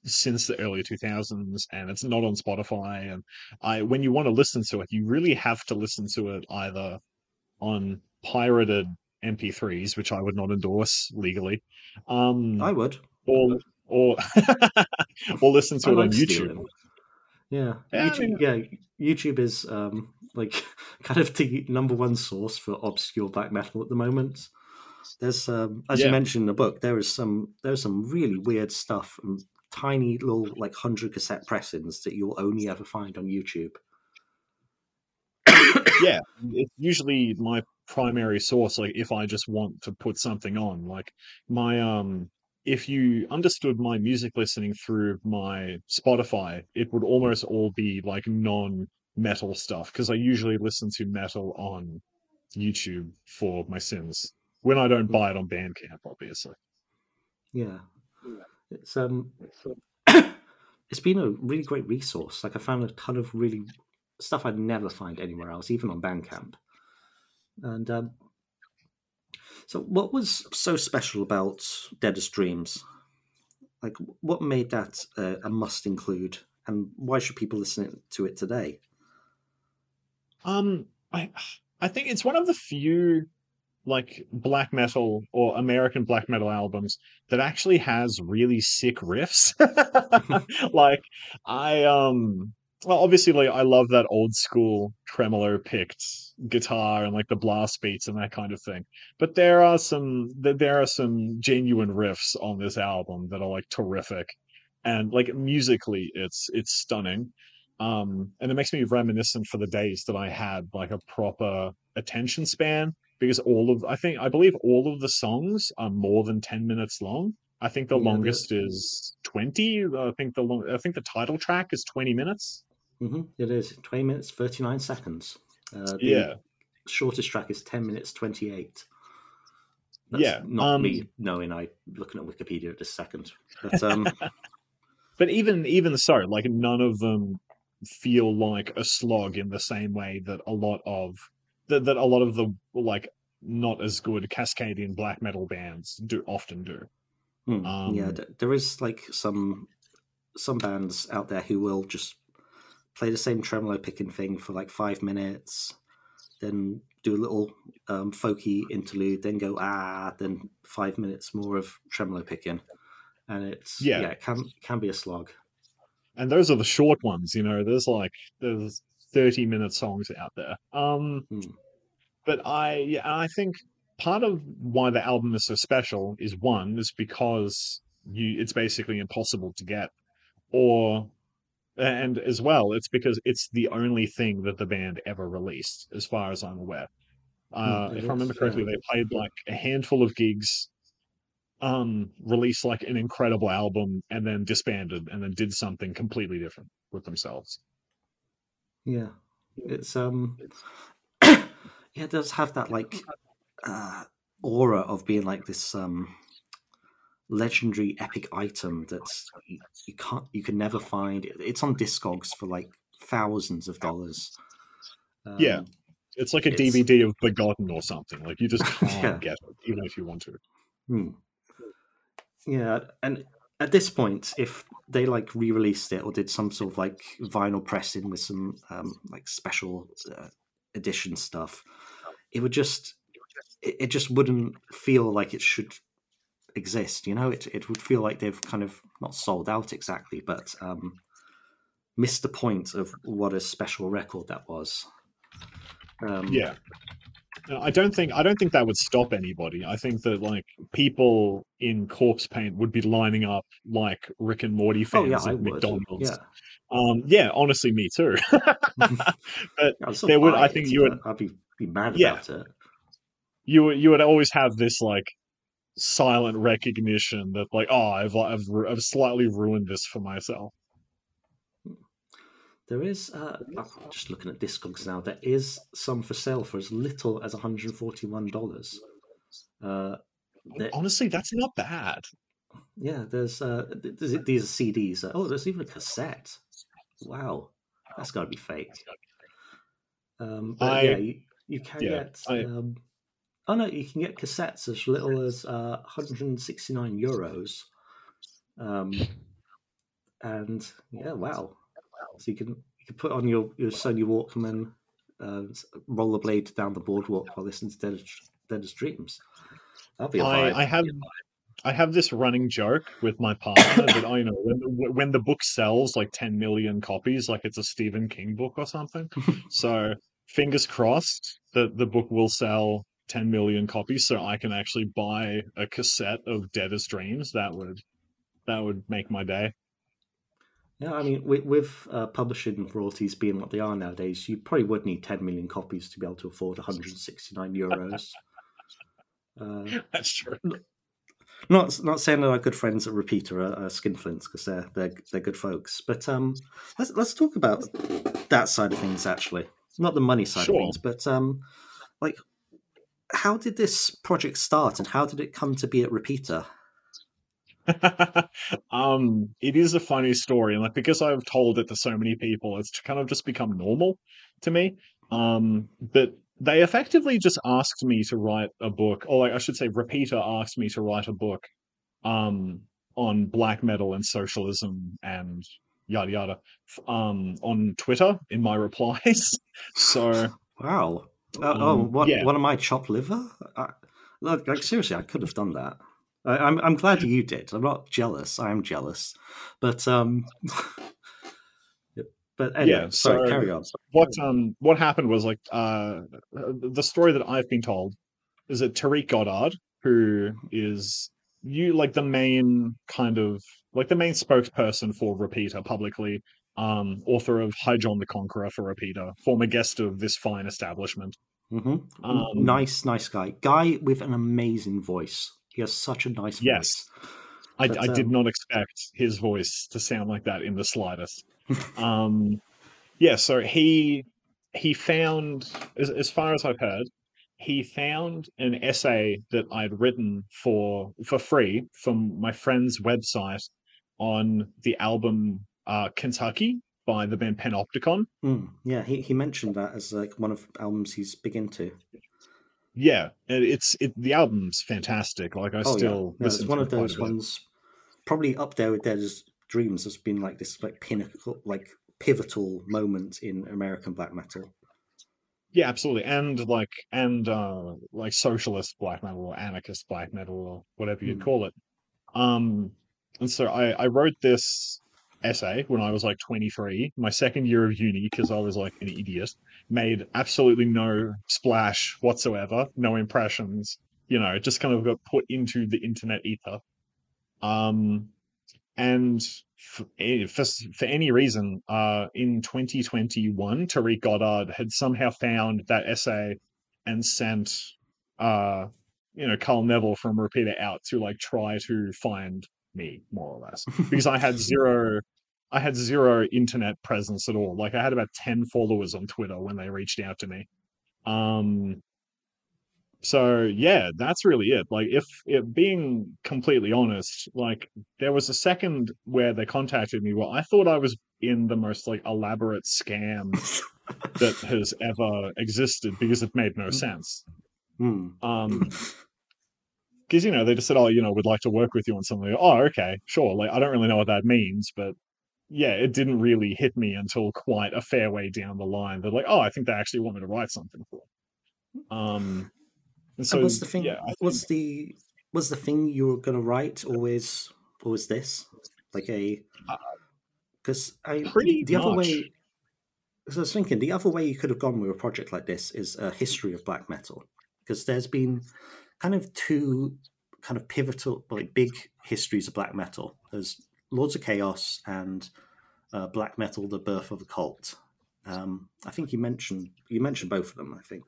since the early 2000s, and it's not on Spotify. And I, when you want to listen to it, you really have to listen to it either on pirated MP3s, which I would not endorse legally, um, I would. or or or listen to I it on YouTube. Yeah, Yeah, YouTube, mean- yeah, YouTube is um, like kind of the number one source for obscure black metal at the moment. There's, um, as you mentioned in the book, there is some there's some really weird stuff and tiny little like hundred cassette pressings that you'll only ever find on YouTube. yeah it's usually my primary source like if i just want to put something on. Like my um if you understood my music listening through my spotify it would almost all be like non metal stuff because i usually listen to metal on youtube for my sins when i don't buy it on bandcamp obviously Yeah, it's um, it's been a really great resource. Like I found a ton of really stuff I'd never find anywhere else, even on Bandcamp. And um, so, what was so special about Dead as Dreams? Like, what made that uh, a must include, and why should people listen to it today? Um, I I think it's one of the few like black metal or American black metal albums that actually has really sick riffs. like I um well obviously like I love that old school tremolo picked guitar and like the blast beats and that kind of thing. But there are some there are some genuine riffs on this album that are like terrific. And like musically it's it's stunning. Um and it makes me reminiscent for the days that I had like a proper attention span because all of I think I believe all of the songs are more than 10 minutes long. I think the Yeah, longest is 20. I think the long, I think the title track is 20 minutes. hmm It is twenty minutes thirty nine seconds. Uh, the Yeah. shortest track is ten minutes twenty eight. That's Yeah, not um, me knowing. I looking at Wikipedia at this second, but um, But even even so, like none of them feel like a slog in the same way that a lot of that, that a lot of the like not as good Cascadian black metal bands do often do. Hmm, yeah, Um, th- there is like some some bands out there who will just play the same tremolo picking thing for like five minutes, then do a little um, folky interlude, then go ah, then five minutes more of tremolo picking, and it's Yeah. yeah, it can can be a slog. and those are the short ones you know there's like there's 30 minute songs out there. Um Hmm. but i yeah i think part of why the album is so special is one is because you it's basically impossible to get or and as well it's because it's the only thing that the band ever released as far as i'm aware. Uh it if i remember correctly they played like a handful of gigs um released like an incredible album and then disbanded and then did something completely different with themselves Yeah, it's um, yeah, it does have that like uh, aura of being like this um legendary epic item that's you, you can't you can never find. It's on Discogs for like thousands of dollars. Um, Yeah. it's like a It's- dvd of begotten or something like you just can't Yeah. get it even if you want to Hmm. Yeah, and at this point, if they like re-released it or did some sort of like vinyl pressing with some um, like special uh, edition stuff, it would just it, it just wouldn't feel like it should exist. You know, it it would feel like they've kind of not sold out exactly, but um, missed the point of what a special record that was. Um, yeah i don't think i don't think that would stop anybody i think that like people in corpse paint would be lining up like rick and morty Oh fans yeah, at mcdonald's Yeah, um yeah honestly me too still there would- I think it, you would- I'd be be mad Yeah. about it. you would- you would always have this like silent recognition that like oh I've I've, I've slightly ruined this for myself. There is, uh, I'm just looking at Discogs now. There is some for sale for as little as one hundred forty-one dollars. Uh, there- Honestly, that's not bad. yeah, there's, uh, there's these are CDs. Oh, there's even a cassette. Wow, that's got to be fake. Um, but I- yeah, you, you can yeah, get. I- um, oh no, you can get cassettes as little as uh, 169 euros. Um, and yeah, wow. So you can you can put on your, your Sony Walkman, uh, rollerblade down the boardwalk while listening to Dead, Dead as Dreams. That'll be a vibe. I, I have I have this running joke with my partner that I know when the, when the book sells like 10 million copies, like it's a Stephen King book or something. so fingers crossed that the book will sell 10 million copies, so I can actually buy a cassette of Dead as Dreams. That would that would make my day. Yeah, I mean, with, with uh, publishing royalties being what they are nowadays, you probably would need 10 million copies to be able to afford 169 euros. uh, That's true. not not saying that our good friends at Repeater are, are skinflints because they're they're they're good folks, but um, let's let's talk about that side of things actually, not the money side Sure. of things, but um, like how did this project start and how did it come to be at Repeater? um, it is a funny story, and like because I've told it to so many people, it's kind of just become normal to me. Um, but they effectively just asked me to write a book, or like I should say, Repeater asked me to write a book, um, on black metal and socialism and yada yada, um, on Twitter in my replies. so Wow, Uh, oh, Um, what? yeah. One of my chopped liver? I, like, seriously, I could have done that. I, I'm I'm glad you did. I'm not jealous. I am jealous, but um, but anyway, Yeah, sorry, carry on. what um what happened was like uh the story that I've been told is that Tariq Goddard, who is you like the main kind of like the main spokesperson for Repeater publicly, um, author of High John the Conqueror for Repeater, former guest of this fine establishment. Mm-hmm. Um, nice, nice guy. Guy with an amazing voice. He has such a nice Yes. voice. I, But, I did um, not expect his voice to sound like that in the slightest. um, yeah, so he he found, as, as far as I've heard, he found an essay that I'd written for for free from my friend's website on the album uh, Kentucky by the band Panopticon. Mm, yeah, he, he mentioned that as like one of the albums he's big into. Yeah, it, it's it, the album's fantastic. Like I Oh still yeah, yeah it's one of it quite a those ones, probably up there with Dead as Dreams has been like this like pinnacle, like pivotal moment in American black metal. Yeah, absolutely. And like and uh like socialist black metal or anarchist black metal or whatever you'd Hmm. call it. Um and so I I wrote this essay when I was like 23, my second year of uni because I was like an idiot, made absolutely no splash whatsoever, no impressions, you know, it just kind of got put into the internet ether. Um and eh, for, for any reason, uh, in 2021, Tariq Goddard had somehow found that essay and sent, uh, you know, Carl Neville from Repeater out to like try to find me, more or less, because I had zero, I had zero internet presence at all. Like I had about 10 followers on Twitter when they reached out to me. Um, so yeah, that's really it. Like if it being completely honest, like there was a second where they contacted me where I thought I was in the most like elaborate scam that has ever existed because it made no sense. Hmm. Um because you know they just said, "Oh, you know, we'd like to work with you on something." Oh, okay, sure. Like I don't really know what that means, but yeah, it didn't really hit me until quite a fair way down the line. They're like, "Oh, I think they actually want me to write something for." them." Um, and so and what's the thing? Yeah, I what's the was the thing you were going to write always always this like a Uh, because I pretty the other way. So I was thinking the other way you could have gone with a project like this is a history of black metal because there's been kind of two kind of pivotal like big histories of black metal. There's Lords of Chaos and uh, Black Metal: The Birth of a Cult. Um, I think you mentioned you mentioned both of them. I think.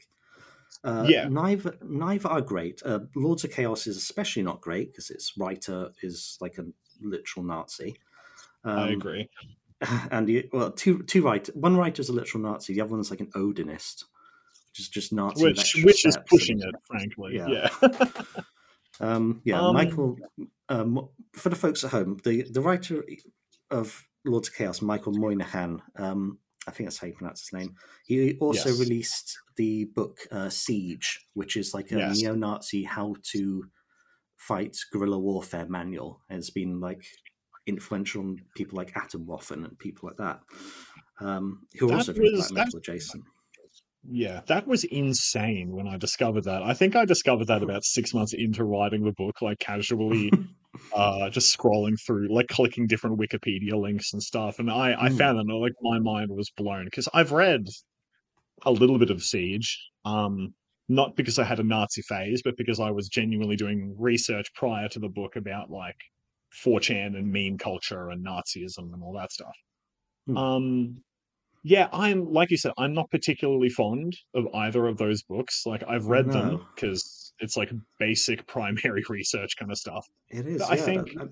Uh, Yeah. Neither neither are great. Uh, Lords of Chaos is especially not great because its writer is like a literal Nazi. I Um, agree. and the, well, two two writers. one writer is a literal Nazi. The other one's like an Odinist, is just Nazi. Which which is pushing and- it, frankly. Yeah. Yeah. Um, yeah, Um, Michael. Um, for the folks at home, the the writer of Lords of Chaos, Michael Moynihan. Um, I think that's how you pronounce his name. He also Yes. released the book uh, Siege, which is like a Yes. neo-Nazi how to fight guerrilla warfare manual. And it's been like influential on people like Atomwaffen and people like that, um, who That also was- black that- metal adjacent. Yeah, that was insane when I discovered that. I think I discovered that about six months into writing the book, like casually uh just scrolling through, like clicking different Wikipedia links and stuff. And I, I Mm. found that like my mind was blown because I've read a little bit of Siege. Um not because I had a Nazi phase, but because I was genuinely doing research prior to the book about like 4chan and meme culture and Nazism and all that stuff. Hmm. Um yeah, I'm like you said, I'm not particularly fond of either of those books. Like I've read them because it's like basic primary research kind of stuff. It is. I yeah, think that-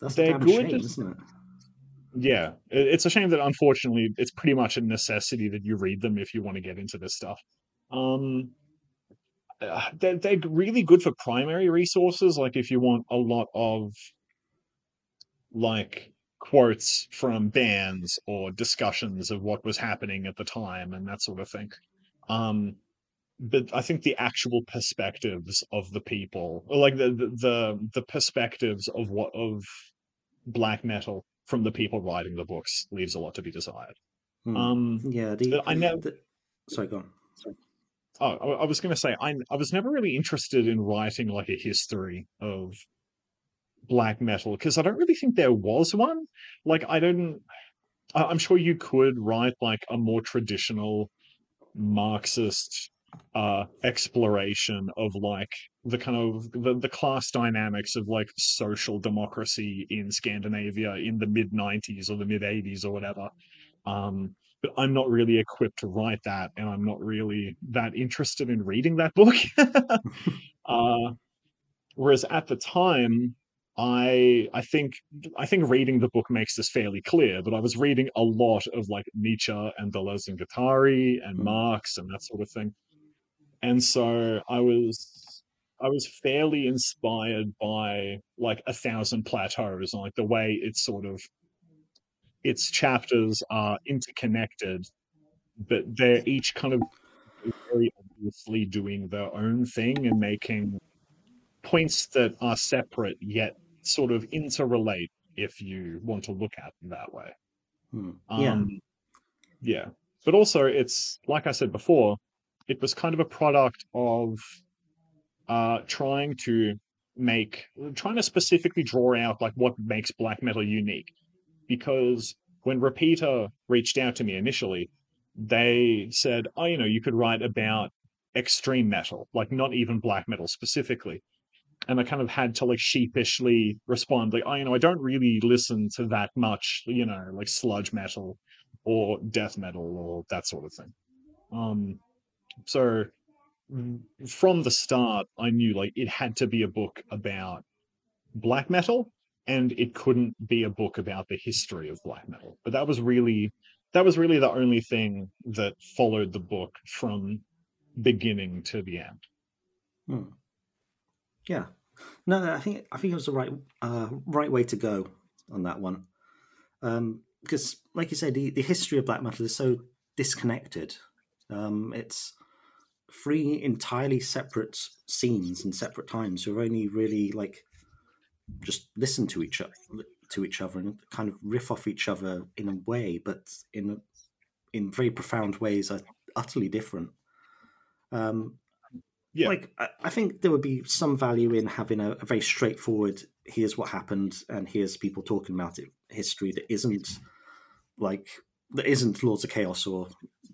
that's they're good. shame, isn't it? Yeah, it- it's a shame that unfortunately it's pretty much a necessity that you read them if you want to get into this stuff. Um, uh, they're they're really good for primary resources. Like if you want a lot of like quotes from bands or discussions of what was happening at the time and that sort of thing. Um, but I think the actual perspectives of the people, or like the the the, the perspectives of what of black metal from the people writing the books leaves a lot to be desired. Hmm. Um, yeah, the, I know- the- sorry, go on. oh, I, I was going to say I I was never really interested in writing like a history of black metal because I don't really think there was one. Like I don't. I'm sure you could write like a more traditional Marxist uh exploration of like the kind of the, the class dynamics of like social democracy in Scandinavia in the mid 90s or the mid 80s or whatever. Um but I'm not really equipped to write that and I'm not really that interested in reading that book. uh whereas at the time I I think I think reading the book makes this fairly clear, but I was reading a lot of like Nietzsche and Deleuze and Guattari and Mm. Marx and that sort of thing. And so I was I was fairly inspired by like a thousand plateaus, and like the way it's sort of its chapters are interconnected, but they're each kind of very obviously doing their own thing and making points that are separate yet sort of interrelate if you want to look at them that way. Hmm. yeah. Um, yeah. But also, it's like I said before, it was kind of a product of uh, trying to make, trying to specifically draw out like what makes black metal unique. Because when Repeater reached out to me initially, they said, oh, you know, you could write about extreme metal, like not even black metal specifically. And I kind of had to like sheepishly respond, like, oh, you know, I don't really listen to that much, you know, like sludge metal or death metal or that sort of thing. Um, so from the start, I knew like it had to be a book about black metal, and it couldn't be a book about the history of black metal. But that was really that was really the only thing that followed the book from beginning to the end. Hmm. Yeah. No, I think I think it was the right uh, right way to go on that one. Um, because, like you said, the, the history of black metal is so disconnected. Um, it's three entirely separate scenes and separate times who are only really like just listen to each other to each other and kind of riff off each other in a way, but in in very profound ways are utterly different. Um, Yeah. like I, I think there would be some value in having a, a very straightforward here's what happened and here's people talking about it history that isn't like that isn't lords of chaos or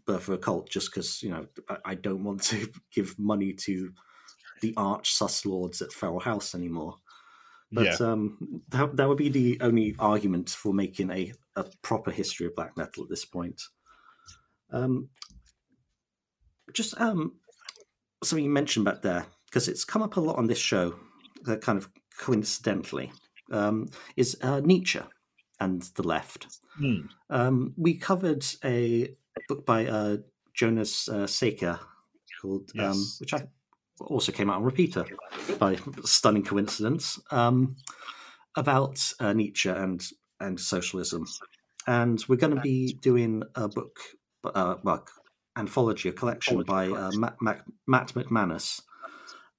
birth of a cult just because you know I, I don't want to give money to the arch sus lords at feral house anymore but yeah. um that, that would be the only argument for making a, a proper history of black metal at this point um just um something you mentioned back there because it's come up a lot on this show, uh, kind of coincidentally, um, is uh, Nietzsche and the left. Hmm. Um, we covered a book by uh, Jonas uh, Čeika called, um, which I also came out on Repeater by stunning coincidence, um, about uh, Nietzsche and and socialism. And we're going to be doing a book, uh, well, anthology, a collection by uh, Matt, Matt, Matt McManus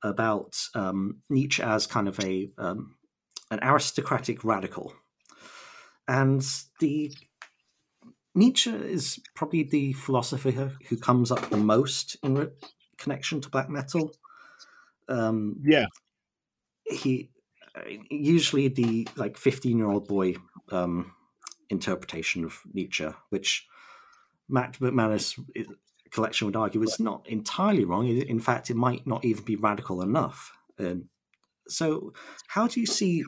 about um, Nietzsche as kind of a um, an aristocratic radical, and the Nietzsche is probably the philosopher who- comes up the most in re- connection to black metal. Um, Yeah. he usually the like 15 year old boy um interpretation of nietzsche which matt mcmanus collection would argue is not entirely wrong. In fact it might not even be radical enough. Um, so how do you see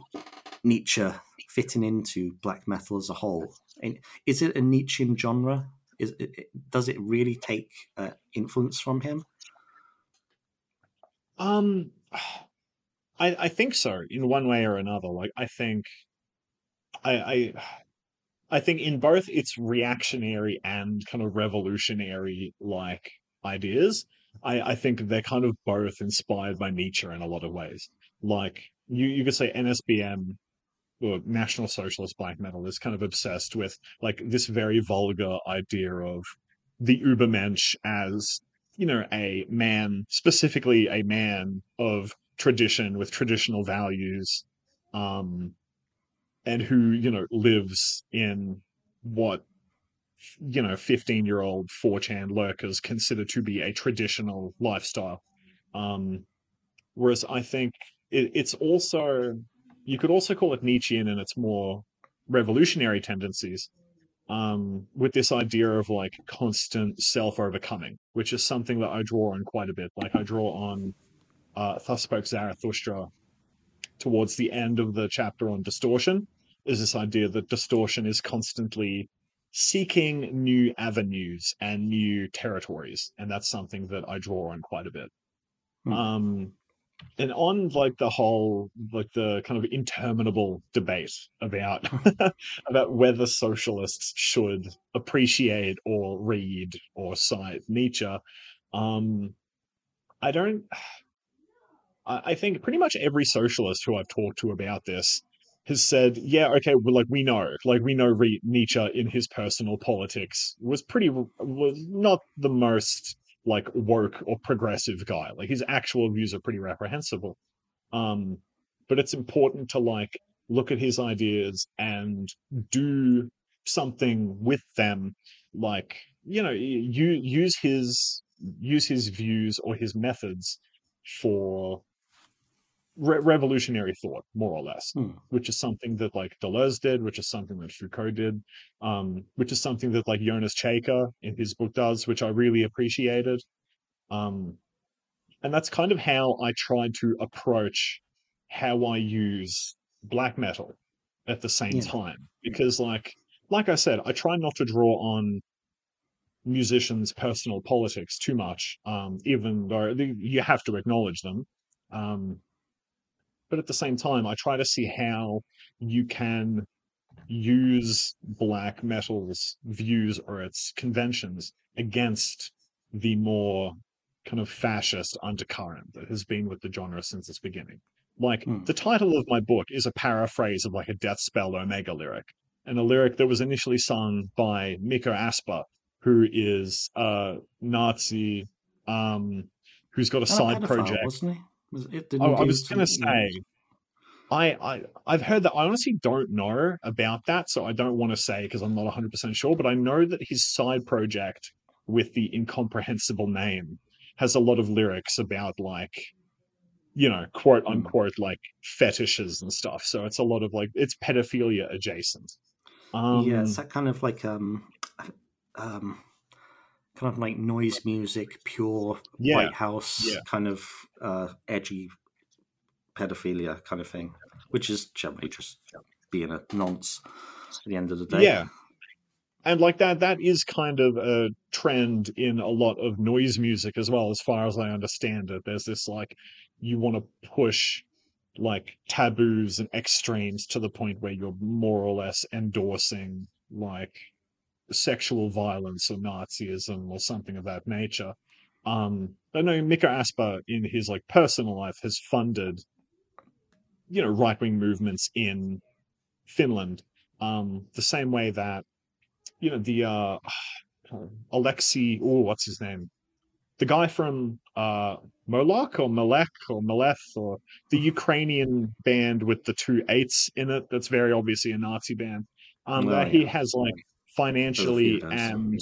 nietzsche fitting into black metal as a whole? And is it a nietzschean genre? Is it, does it really take uh, influence from him? Um, I I think so in one way or another. Like I think, I I think in both its reactionary and kind of revolutionary like ideas, I I think they're kind of both inspired by Nietzsche in a lot of ways. Like you you could say NSBM or National Socialist Black Metal is kind of obsessed with like this very vulgar idea of the Übermensch as you know a man specifically a man of tradition with traditional values um and who you know lives in what you know 15 year old 4chan lurkers consider to be a traditional lifestyle. Um whereas i think it, it's also you could also call it nietzschean in its more revolutionary tendencies um with this idea of like constant self overcoming which is something that i draw on quite a bit. Like i draw on uh thus spoke zarathustra towards the end of the chapter on distortion is this idea that distortion is constantly seeking new avenues and new territories and that's something that i draw on quite a bit Hmm. um and on like the whole like the kind of interminable debate about about whether socialists should appreciate or read or cite nietzsche um i don't I I think pretty much every socialist who I've talked to about this has said, yeah, okay, well, like we know, like we know Re- Nietzsche in his personal politics was pretty, was not the most like woke or progressive guy. Like his actual views are pretty reprehensible. Um, but it's important to like look at his ideas and do something with them, like you know, you use his use his views or his methods for re- revolutionary thought, more or less, Hmm. which is something that like Deleuze did, which is something that Foucault did, um, which is something that like Jonas Čeika in his book does, which I really appreciated. Um, and that's kind of how I tried to approach how I use black metal at the same Yeah. time, because like like I said, I try not to draw on musicians' personal politics too much, um, even though you have to acknowledge them. Um, but at the same time, I try to see how you can use black metal's views or its conventions against the more kind of fascist undercurrent that has been with the genre since its beginning. Like Hmm. the title of my book is a paraphrase of like a Deathspell Omega lyric, and a lyric that was initially sung by Mikko Aspa, who is a Nazi, um, who's got a side pedophile, project. wasn't he? Was it, didn't Oh, I was gonna say, I, I, I've heard that. I honestly don't know about that, so I don't want to say because I'm not 100 percent sure. But I know that his side project with the incomprehensible name has a lot of lyrics about like, you know, quote Hmm. unquote, like fetishes and stuff. So it's a lot of like it's pedophilia adjacent. Um, yeah, it's that kind of like um, um, kind of like noise music, pure Yeah, White House yeah. kind of uh, edgy pedophilia kind of thing, which is generally just being a nonce at the end of the day. Yeah. And like that, that is kind of a trend in a lot of noise music as well, as far as I understand it. There's this like, you want to push like taboos and extremes to the point where you're more or less endorsing like sexual violence or Nazism or something of that nature. Um, I know Mikko Aspa in his like personal life has funded, you know, right wing movements in Finland, um, the same way that you know the uh Alexei oh what's his name? The guy from uh Moloch or Malek or Maleth or the Ukrainian band with the two eights in it that's very obviously a Nazi band. Um Oh, that he has like financially and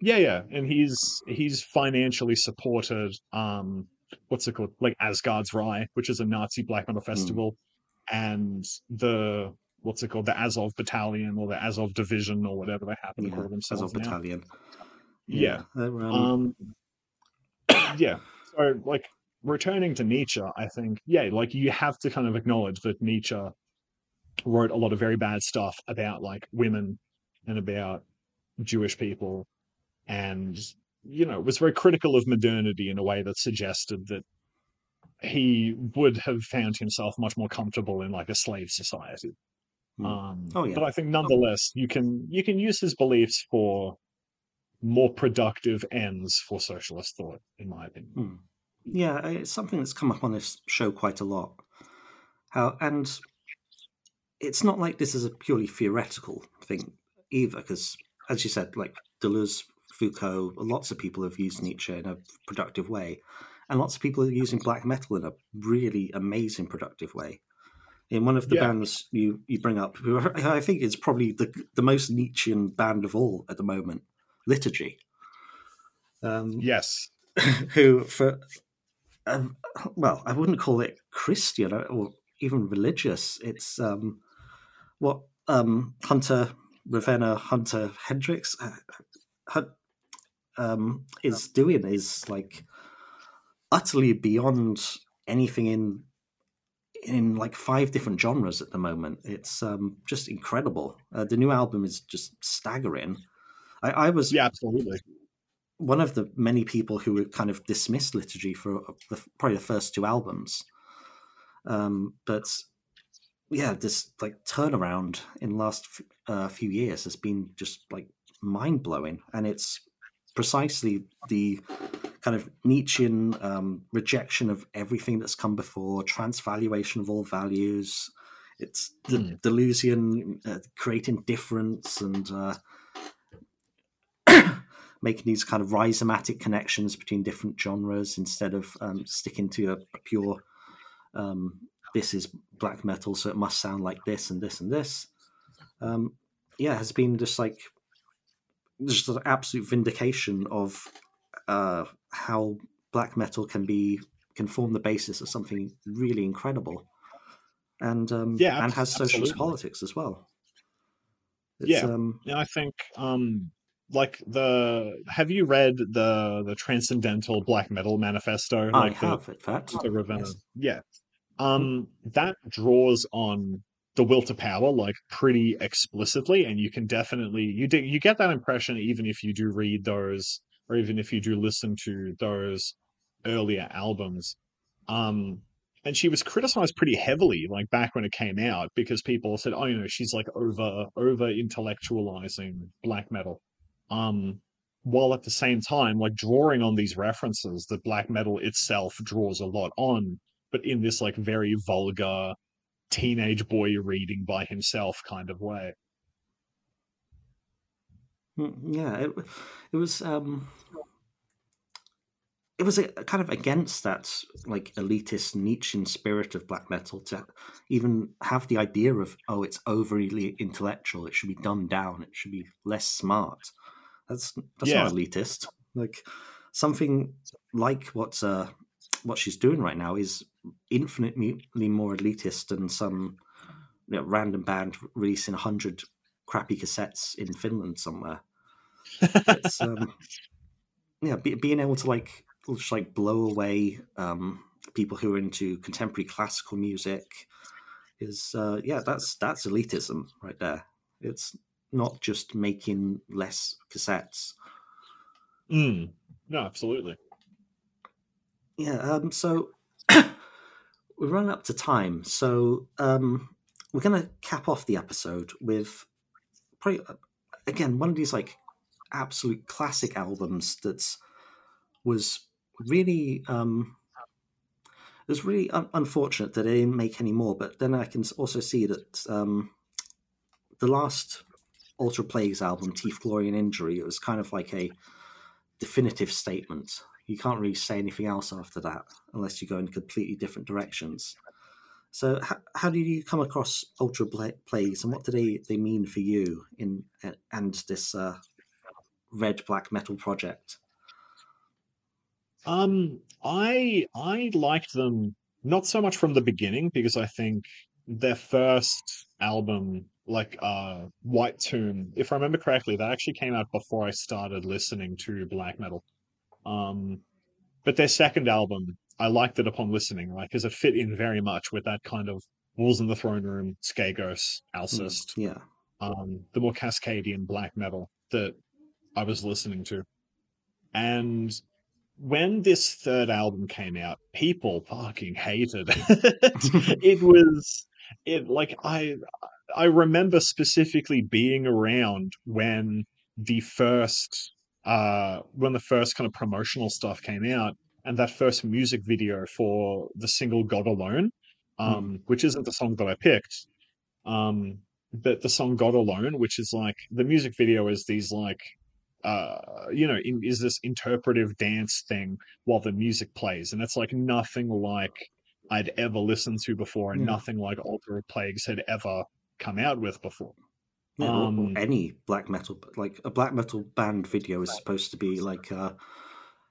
yeah yeah and he's he's financially supported um what's it called like Asgardsrei which is a Nazi black metal festival and the what's it called the Azov battalion or the Azov division or whatever they happen to call themselves a now. battalion. Yeah. they're, um, Um, yeah. So, like, returning to Nietzsche, I think, yeah, like, you have to kind of acknowledge that Nietzsche wrote a lot of very bad stuff about, like, women and about Jewish people. And, you know, was very critical of modernity in a way that suggested that he would have found himself much more comfortable in, like, a slave society. Hmm. Um, Oh, yeah. But I think nonetheless, you can you can use his beliefs for more productive ends for socialist thought, in my opinion. Hmm. Yeah, it's something that's come up on this show quite a lot. How and it's not like this is a purely theoretical thing either, because as you said, like Deleuze, Foucault, lots of people have used Nietzsche in a productive way, and lots of people are using black metal in a really amazing productive way. in one of the Yeah. bands you, you bring up, who I think is probably the the most Nietzschean band of all at the moment, Liturgy. Um, Yes. who for um, well, I wouldn't call it Christian or- or even religious. It's um, what um, Hunter Ravenna Hunter Hendrix uh, um, is doing is like utterly beyond anything in in like five different genres at the moment. It's um, just incredible. Uh, the new album is just staggering. I, I was Yeah, absolutely. one of the many people who kind of dismissed liturgy for the, probably the first two albums. Um, but yeah, this like turnaround in last uh, few years has been just like mind blowing, and it's precisely the kind of Nietzschean um, rejection of everything that's come before, transvaluation of all values. It's the Hmm. Deleuzian, uh, creating difference, and uh, making these kind of rhizomatic connections between different genres instead of um, sticking to a, a pure um, this is black metal so it must sound like this and this and this um, yeah has been just like just an absolute vindication of uh, how black metal can be can form the basis of something really incredible and um, Yeah, and has socialist absolutely. politics as well it's, Yeah. um, Yeah, I think um like the have you read the the Transcendental Black Metal Manifesto? I Like the, have in fact the Ravenna. Yes. Yeah. Um that draws on the will to power like pretty explicitly and you can definitely you do, you get that impression even if you do read those or even if you do listen to those earlier albums. Um and she was criticized pretty heavily like back when it came out because people said oh you know she's like over over intellectualizing black metal um while at the same time like drawing on these references that black metal itself draws a lot on but in this like very vulgar teenage boy reading by himself kind of way Mm, Yeah, it, it was um, it was a, kind of against that like elitist Nietzschean spirit of black metal to even have the idea of oh it's overly intellectual, it should be dumbed down, it should be less smart. That's that's not elitist. Like something like what's uh what she's doing right now is infinitely more elitist than some you know, random band releasing a hundred crappy cassettes in Finland somewhere. It's um, yeah, be, being able to like just like blow away um, people who are into contemporary classical music is uh, yeah, that's that's elitism right there. It's not just making less cassettes. Mm. no absolutely Yeah. Um, so we're running up to time, so um, we're gonna cap off the episode with probably again one of these like absolute classic albums that's was really um it was really un- unfortunate that they didn't make any more but then i can also see that um the last Altar of Plagues album Teethed glory and injury it was kind of like a definitive statement you can't really say anything else after that unless you go in completely different directions so how, how did you come across ultra plays, and what do they, they mean for you in and this uh, red black metal project Um, I I liked them not so much from the beginning because I think their first album, like uh White Tomb, if I remember correctly, that actually came out before I started listening to black metal. Um, but their second album, I liked it upon listening, right? Because it fit in very much with that kind of Wolves in the Throne Room, Skagos, Alcest, yeah um, the more Cascadian black metal that I was listening to. And when this third album came out, people fucking hated it. it was it like I I remember specifically being around when the first uh when the first kind of promotional stuff came out and that first music video for the single God Alone, um, which isn't the song that I picked. Um, but the song God Alone, which is like the music video is these like uh you know in, is this interpretive dance thing while the music plays and it's like nothing like I'd ever listened to before, and Yeah. nothing like Altar of Plagues had ever come out with before. Yeah, Um, any black metal, like a black metal band video is supposed to be like. Uh,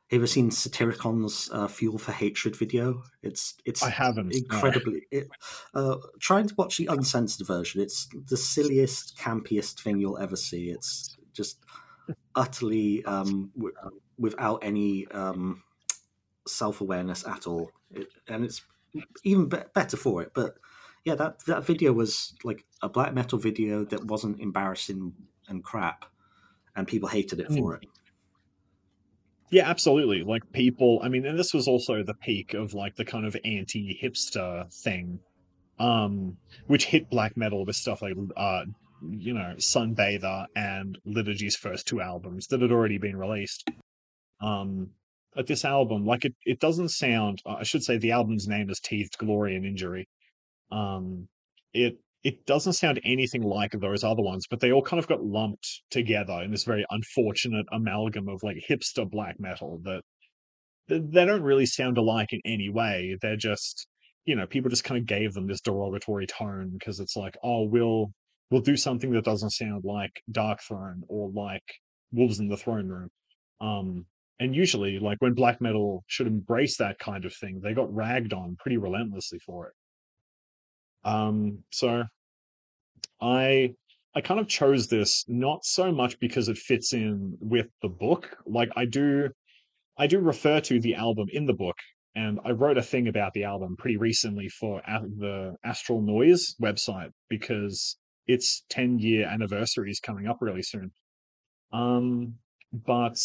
have you ever seen Satiricon's uh, "Fuel for Hatred" video? It's it's I haven't. no. incredibly. It, uh, trying to watch the uncensored version. It's the silliest, campiest thing you'll ever see. It's just utterly um, w- without any um, self awareness at all, it, and it's even be- better for it. But yeah, that that video was like a black metal video that wasn't embarrassing and crap, and people hated it for it. Yeah, absolutely. Like people, I mean, and this was also the peak of like the kind of anti-hipster thing, um, which hit black metal with stuff like, uh, you know, Sunbather and Liturgy's first two albums that had already been released. Um, but this album, like it, it doesn't sound. I should say the album's name is Teethed Glory and Injury. Um, it it doesn't sound anything like those other ones, but they all kind of got lumped together in this very unfortunate amalgam of like hipster black metal that they don't really sound alike in any way. They're just, you know, people just kind of gave them this derogatory tone because it's like, oh, we'll we'll do something that doesn't sound like Darkthrone or like Wolves in the Throne Room. Um, and usually, like when black metal should embrace that kind of thing, they got ragged on pretty relentlessly for it. Um, so I I kind of chose this not so much because it fits in with the book. Like I do I do refer to the album in the book, and I wrote a thing about the album pretty recently for the Astral Noise website because its 10 year anniversary is coming up really soon. Um, but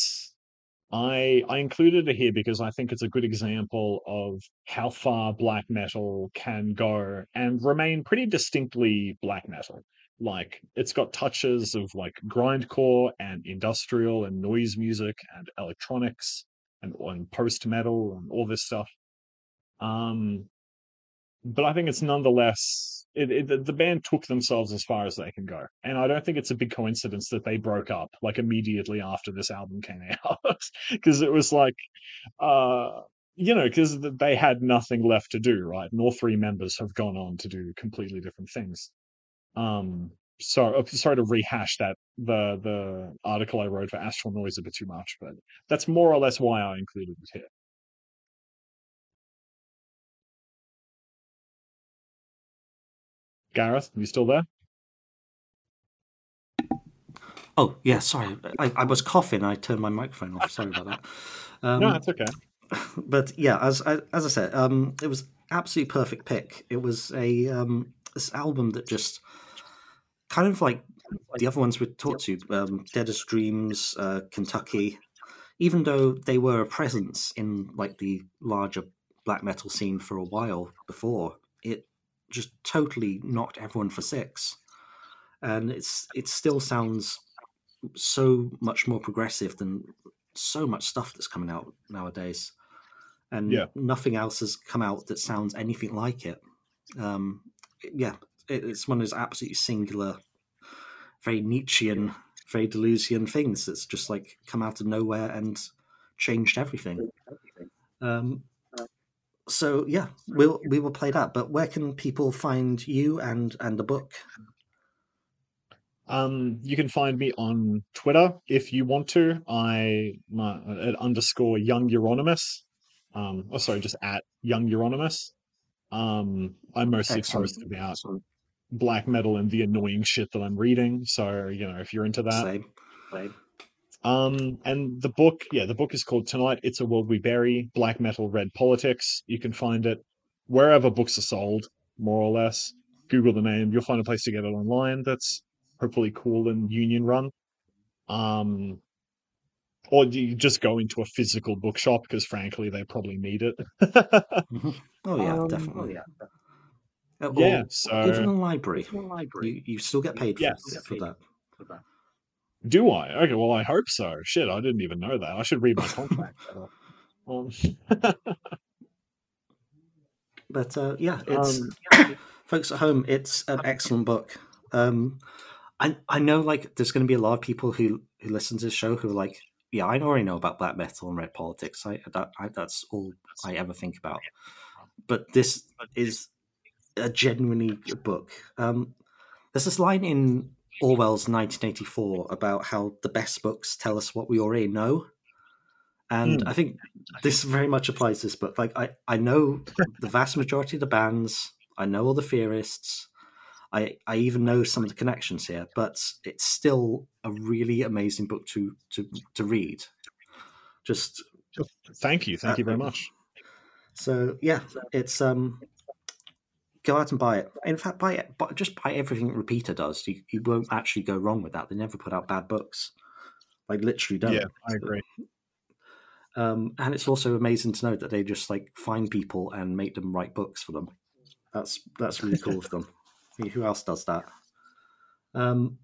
I I included it here because I think it's a good example of how far black metal can go and remain pretty distinctly black metal. Like it's got touches of like grindcore and industrial and noise music and electronics and, and post metal and all this stuff. Um, but I think it's nonetheless it, it, the- band took themselves as far as they can go, and I don't think it's a big coincidence that they broke up like immediately after this album came out because it was like, uh, you know, because they had nothing left to do, right? And all three members have gone on to do completely different things. Um, so uh, sorry to rehash that the the article I wrote for Astral Noise a bit too much, but that's more or less why I included it here. Gareth, are you still there? Oh yeah, sorry, I, I was coughing. I turned my microphone off. Sorry about that. Um, no, it's okay. but yeah, as I, as I said, um, it was absolutely perfect pick. It was a um, this album that just kind of like the other ones we talked to, um, Dead as Dreams, uh, Kentucky. Even though they were a presence in like the larger black metal scene for a while before, it just totally knocked everyone for six, and it's it still sounds so much more progressive than so much stuff that's coming out nowadays and Yeah. nothing else has come out that sounds anything like it. Um, yeah, it, it's one of those absolutely singular, very Nietzschean, very Deleuzian things that's just like come out of nowhere and changed everything. Um, so yeah, we'll we will play that. But where can people find you and and the book? Um, you can find me on Twitter if you want to. I my at underscore young Euronymous. Um, oh sorry, just at young Euronymous. Um, I mostly Excellent. post about black metal and the annoying shit that I'm reading. So you know, if you're into that, Same. Um, and the book, yeah, the book is called Tonight It's a World We Bury Black Metal Red Politics. You can find it wherever books are sold, more or less. Google the name, you'll find a place to get it online that's hopefully cool and union run. Um, or you just go into a physical bookshop because, frankly, they probably need it. Oh yeah, Um, definitely. Uh, or yeah, even so a library. You, you still get paid for, Yes. for that. Do I? Okay, well, I hope so. Shit, I didn't even know that. I should read my contract. Um, But uh, yeah, it's um, folks at home. It's an excellent book. Um, I I know like there's going to be a lot of people who who listen to the show who are like, yeah, I already know about black metal and red politics. I, that, I that's all I ever think about. but this is a genuinely good book. Um, there's this line in Orwell's 1984 about how the best books tell us what we already know. And Mm. I think this very much applies to this book. Like I, I know the vast majority of the bands, I know all the theorists, I, I even know some of the connections here, but it's still a really amazing book to to, to read. Just Thank you, thank you very Uh, much. so yeah, it's um go out and buy it. In fact, buy it, but just buy everything Repeater does. You, you won't actually go wrong with that. They never put out bad books. Like literally don't. Yeah, I agree. Um, and it's also amazing to know that they just like find people and make them write books for them. That's that's really cool of them. I mean, Who else does that? Um,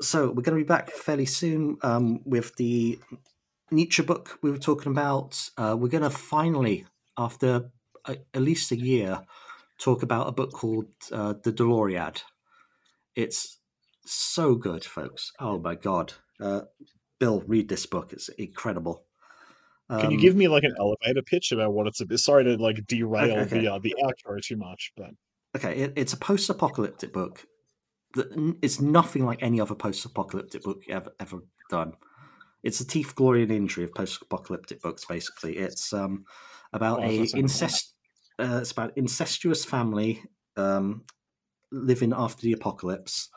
so we're going to be back fairly soon um, with the Nietzsche book we were talking about. Uh, we're going to finally, after a, at least a year, talk about a book called uh, The Doloriad. It's so good, folks. Oh my god, uh, Bill, read this book. It's incredible. Can you Um, give me like an elevator pitch about what it's about? Sorry to like derail Okay, okay. the uh, the outro too much, but okay, it, it's a post-apocalyptic book. that It's nothing like any other post-apocalyptic book ever ever done. It's the Teethed, glory, and injury of post-apocalyptic books. Basically, it's um, about Oh, a incest. Uh, it's about incestuous family um, living after the apocalypse,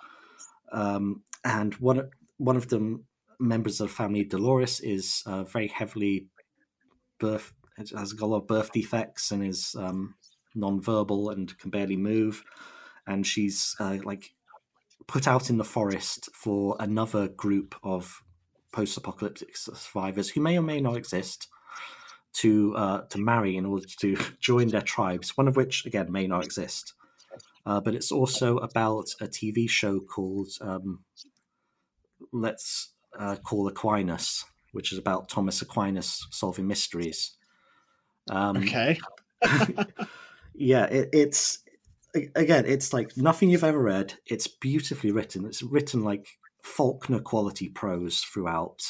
um, and one one of them members of the family, Dolores, is uh, very heavily birth has got a lot of birth defects and is um, non-verbal and can barely move, and she's uh, like put out in the forest for another group of post-apocalyptic survivors who may or may not exist to uh, to marry in order to join their tribes. One of which, again, may not exist. Uh, but it's also about a TV show called um, Let's uh, Call Aquinas, which is about Thomas Aquinas solving mysteries. Um, okay. yeah, it, it's again, it's like nothing you've ever read. It's beautifully written. It's written like Faulkner quality prose throughout.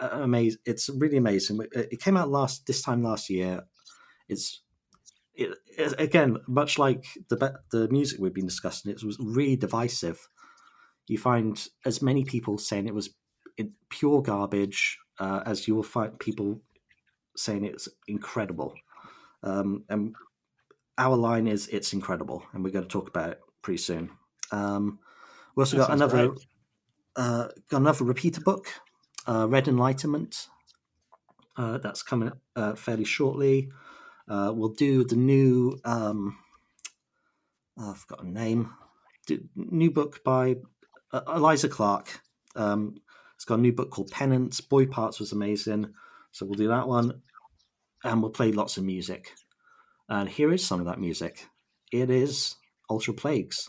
Amazing! It's really amazing. It came out last this time last year. It's it, it, again much like the the music we've been discussing. It was really divisive. You find as many people saying it was pure garbage uh, as you will find people saying it's incredible. Um, and our line is it's incredible, and we're going to talk about it pretty soon. Um, we also That got another uh, got another repeater book, uh, Red Enlightenment. Uh, that's coming uh, fairly shortly. Uh, we'll do the new. Um, oh, I've got a name. D- new book by uh, Eliza Clark. Um, it's got a new book called Penance. Boy Parts was amazing, so we'll do that one, and we'll play lots of music. And here is some of that music. It is Altar of Plagues.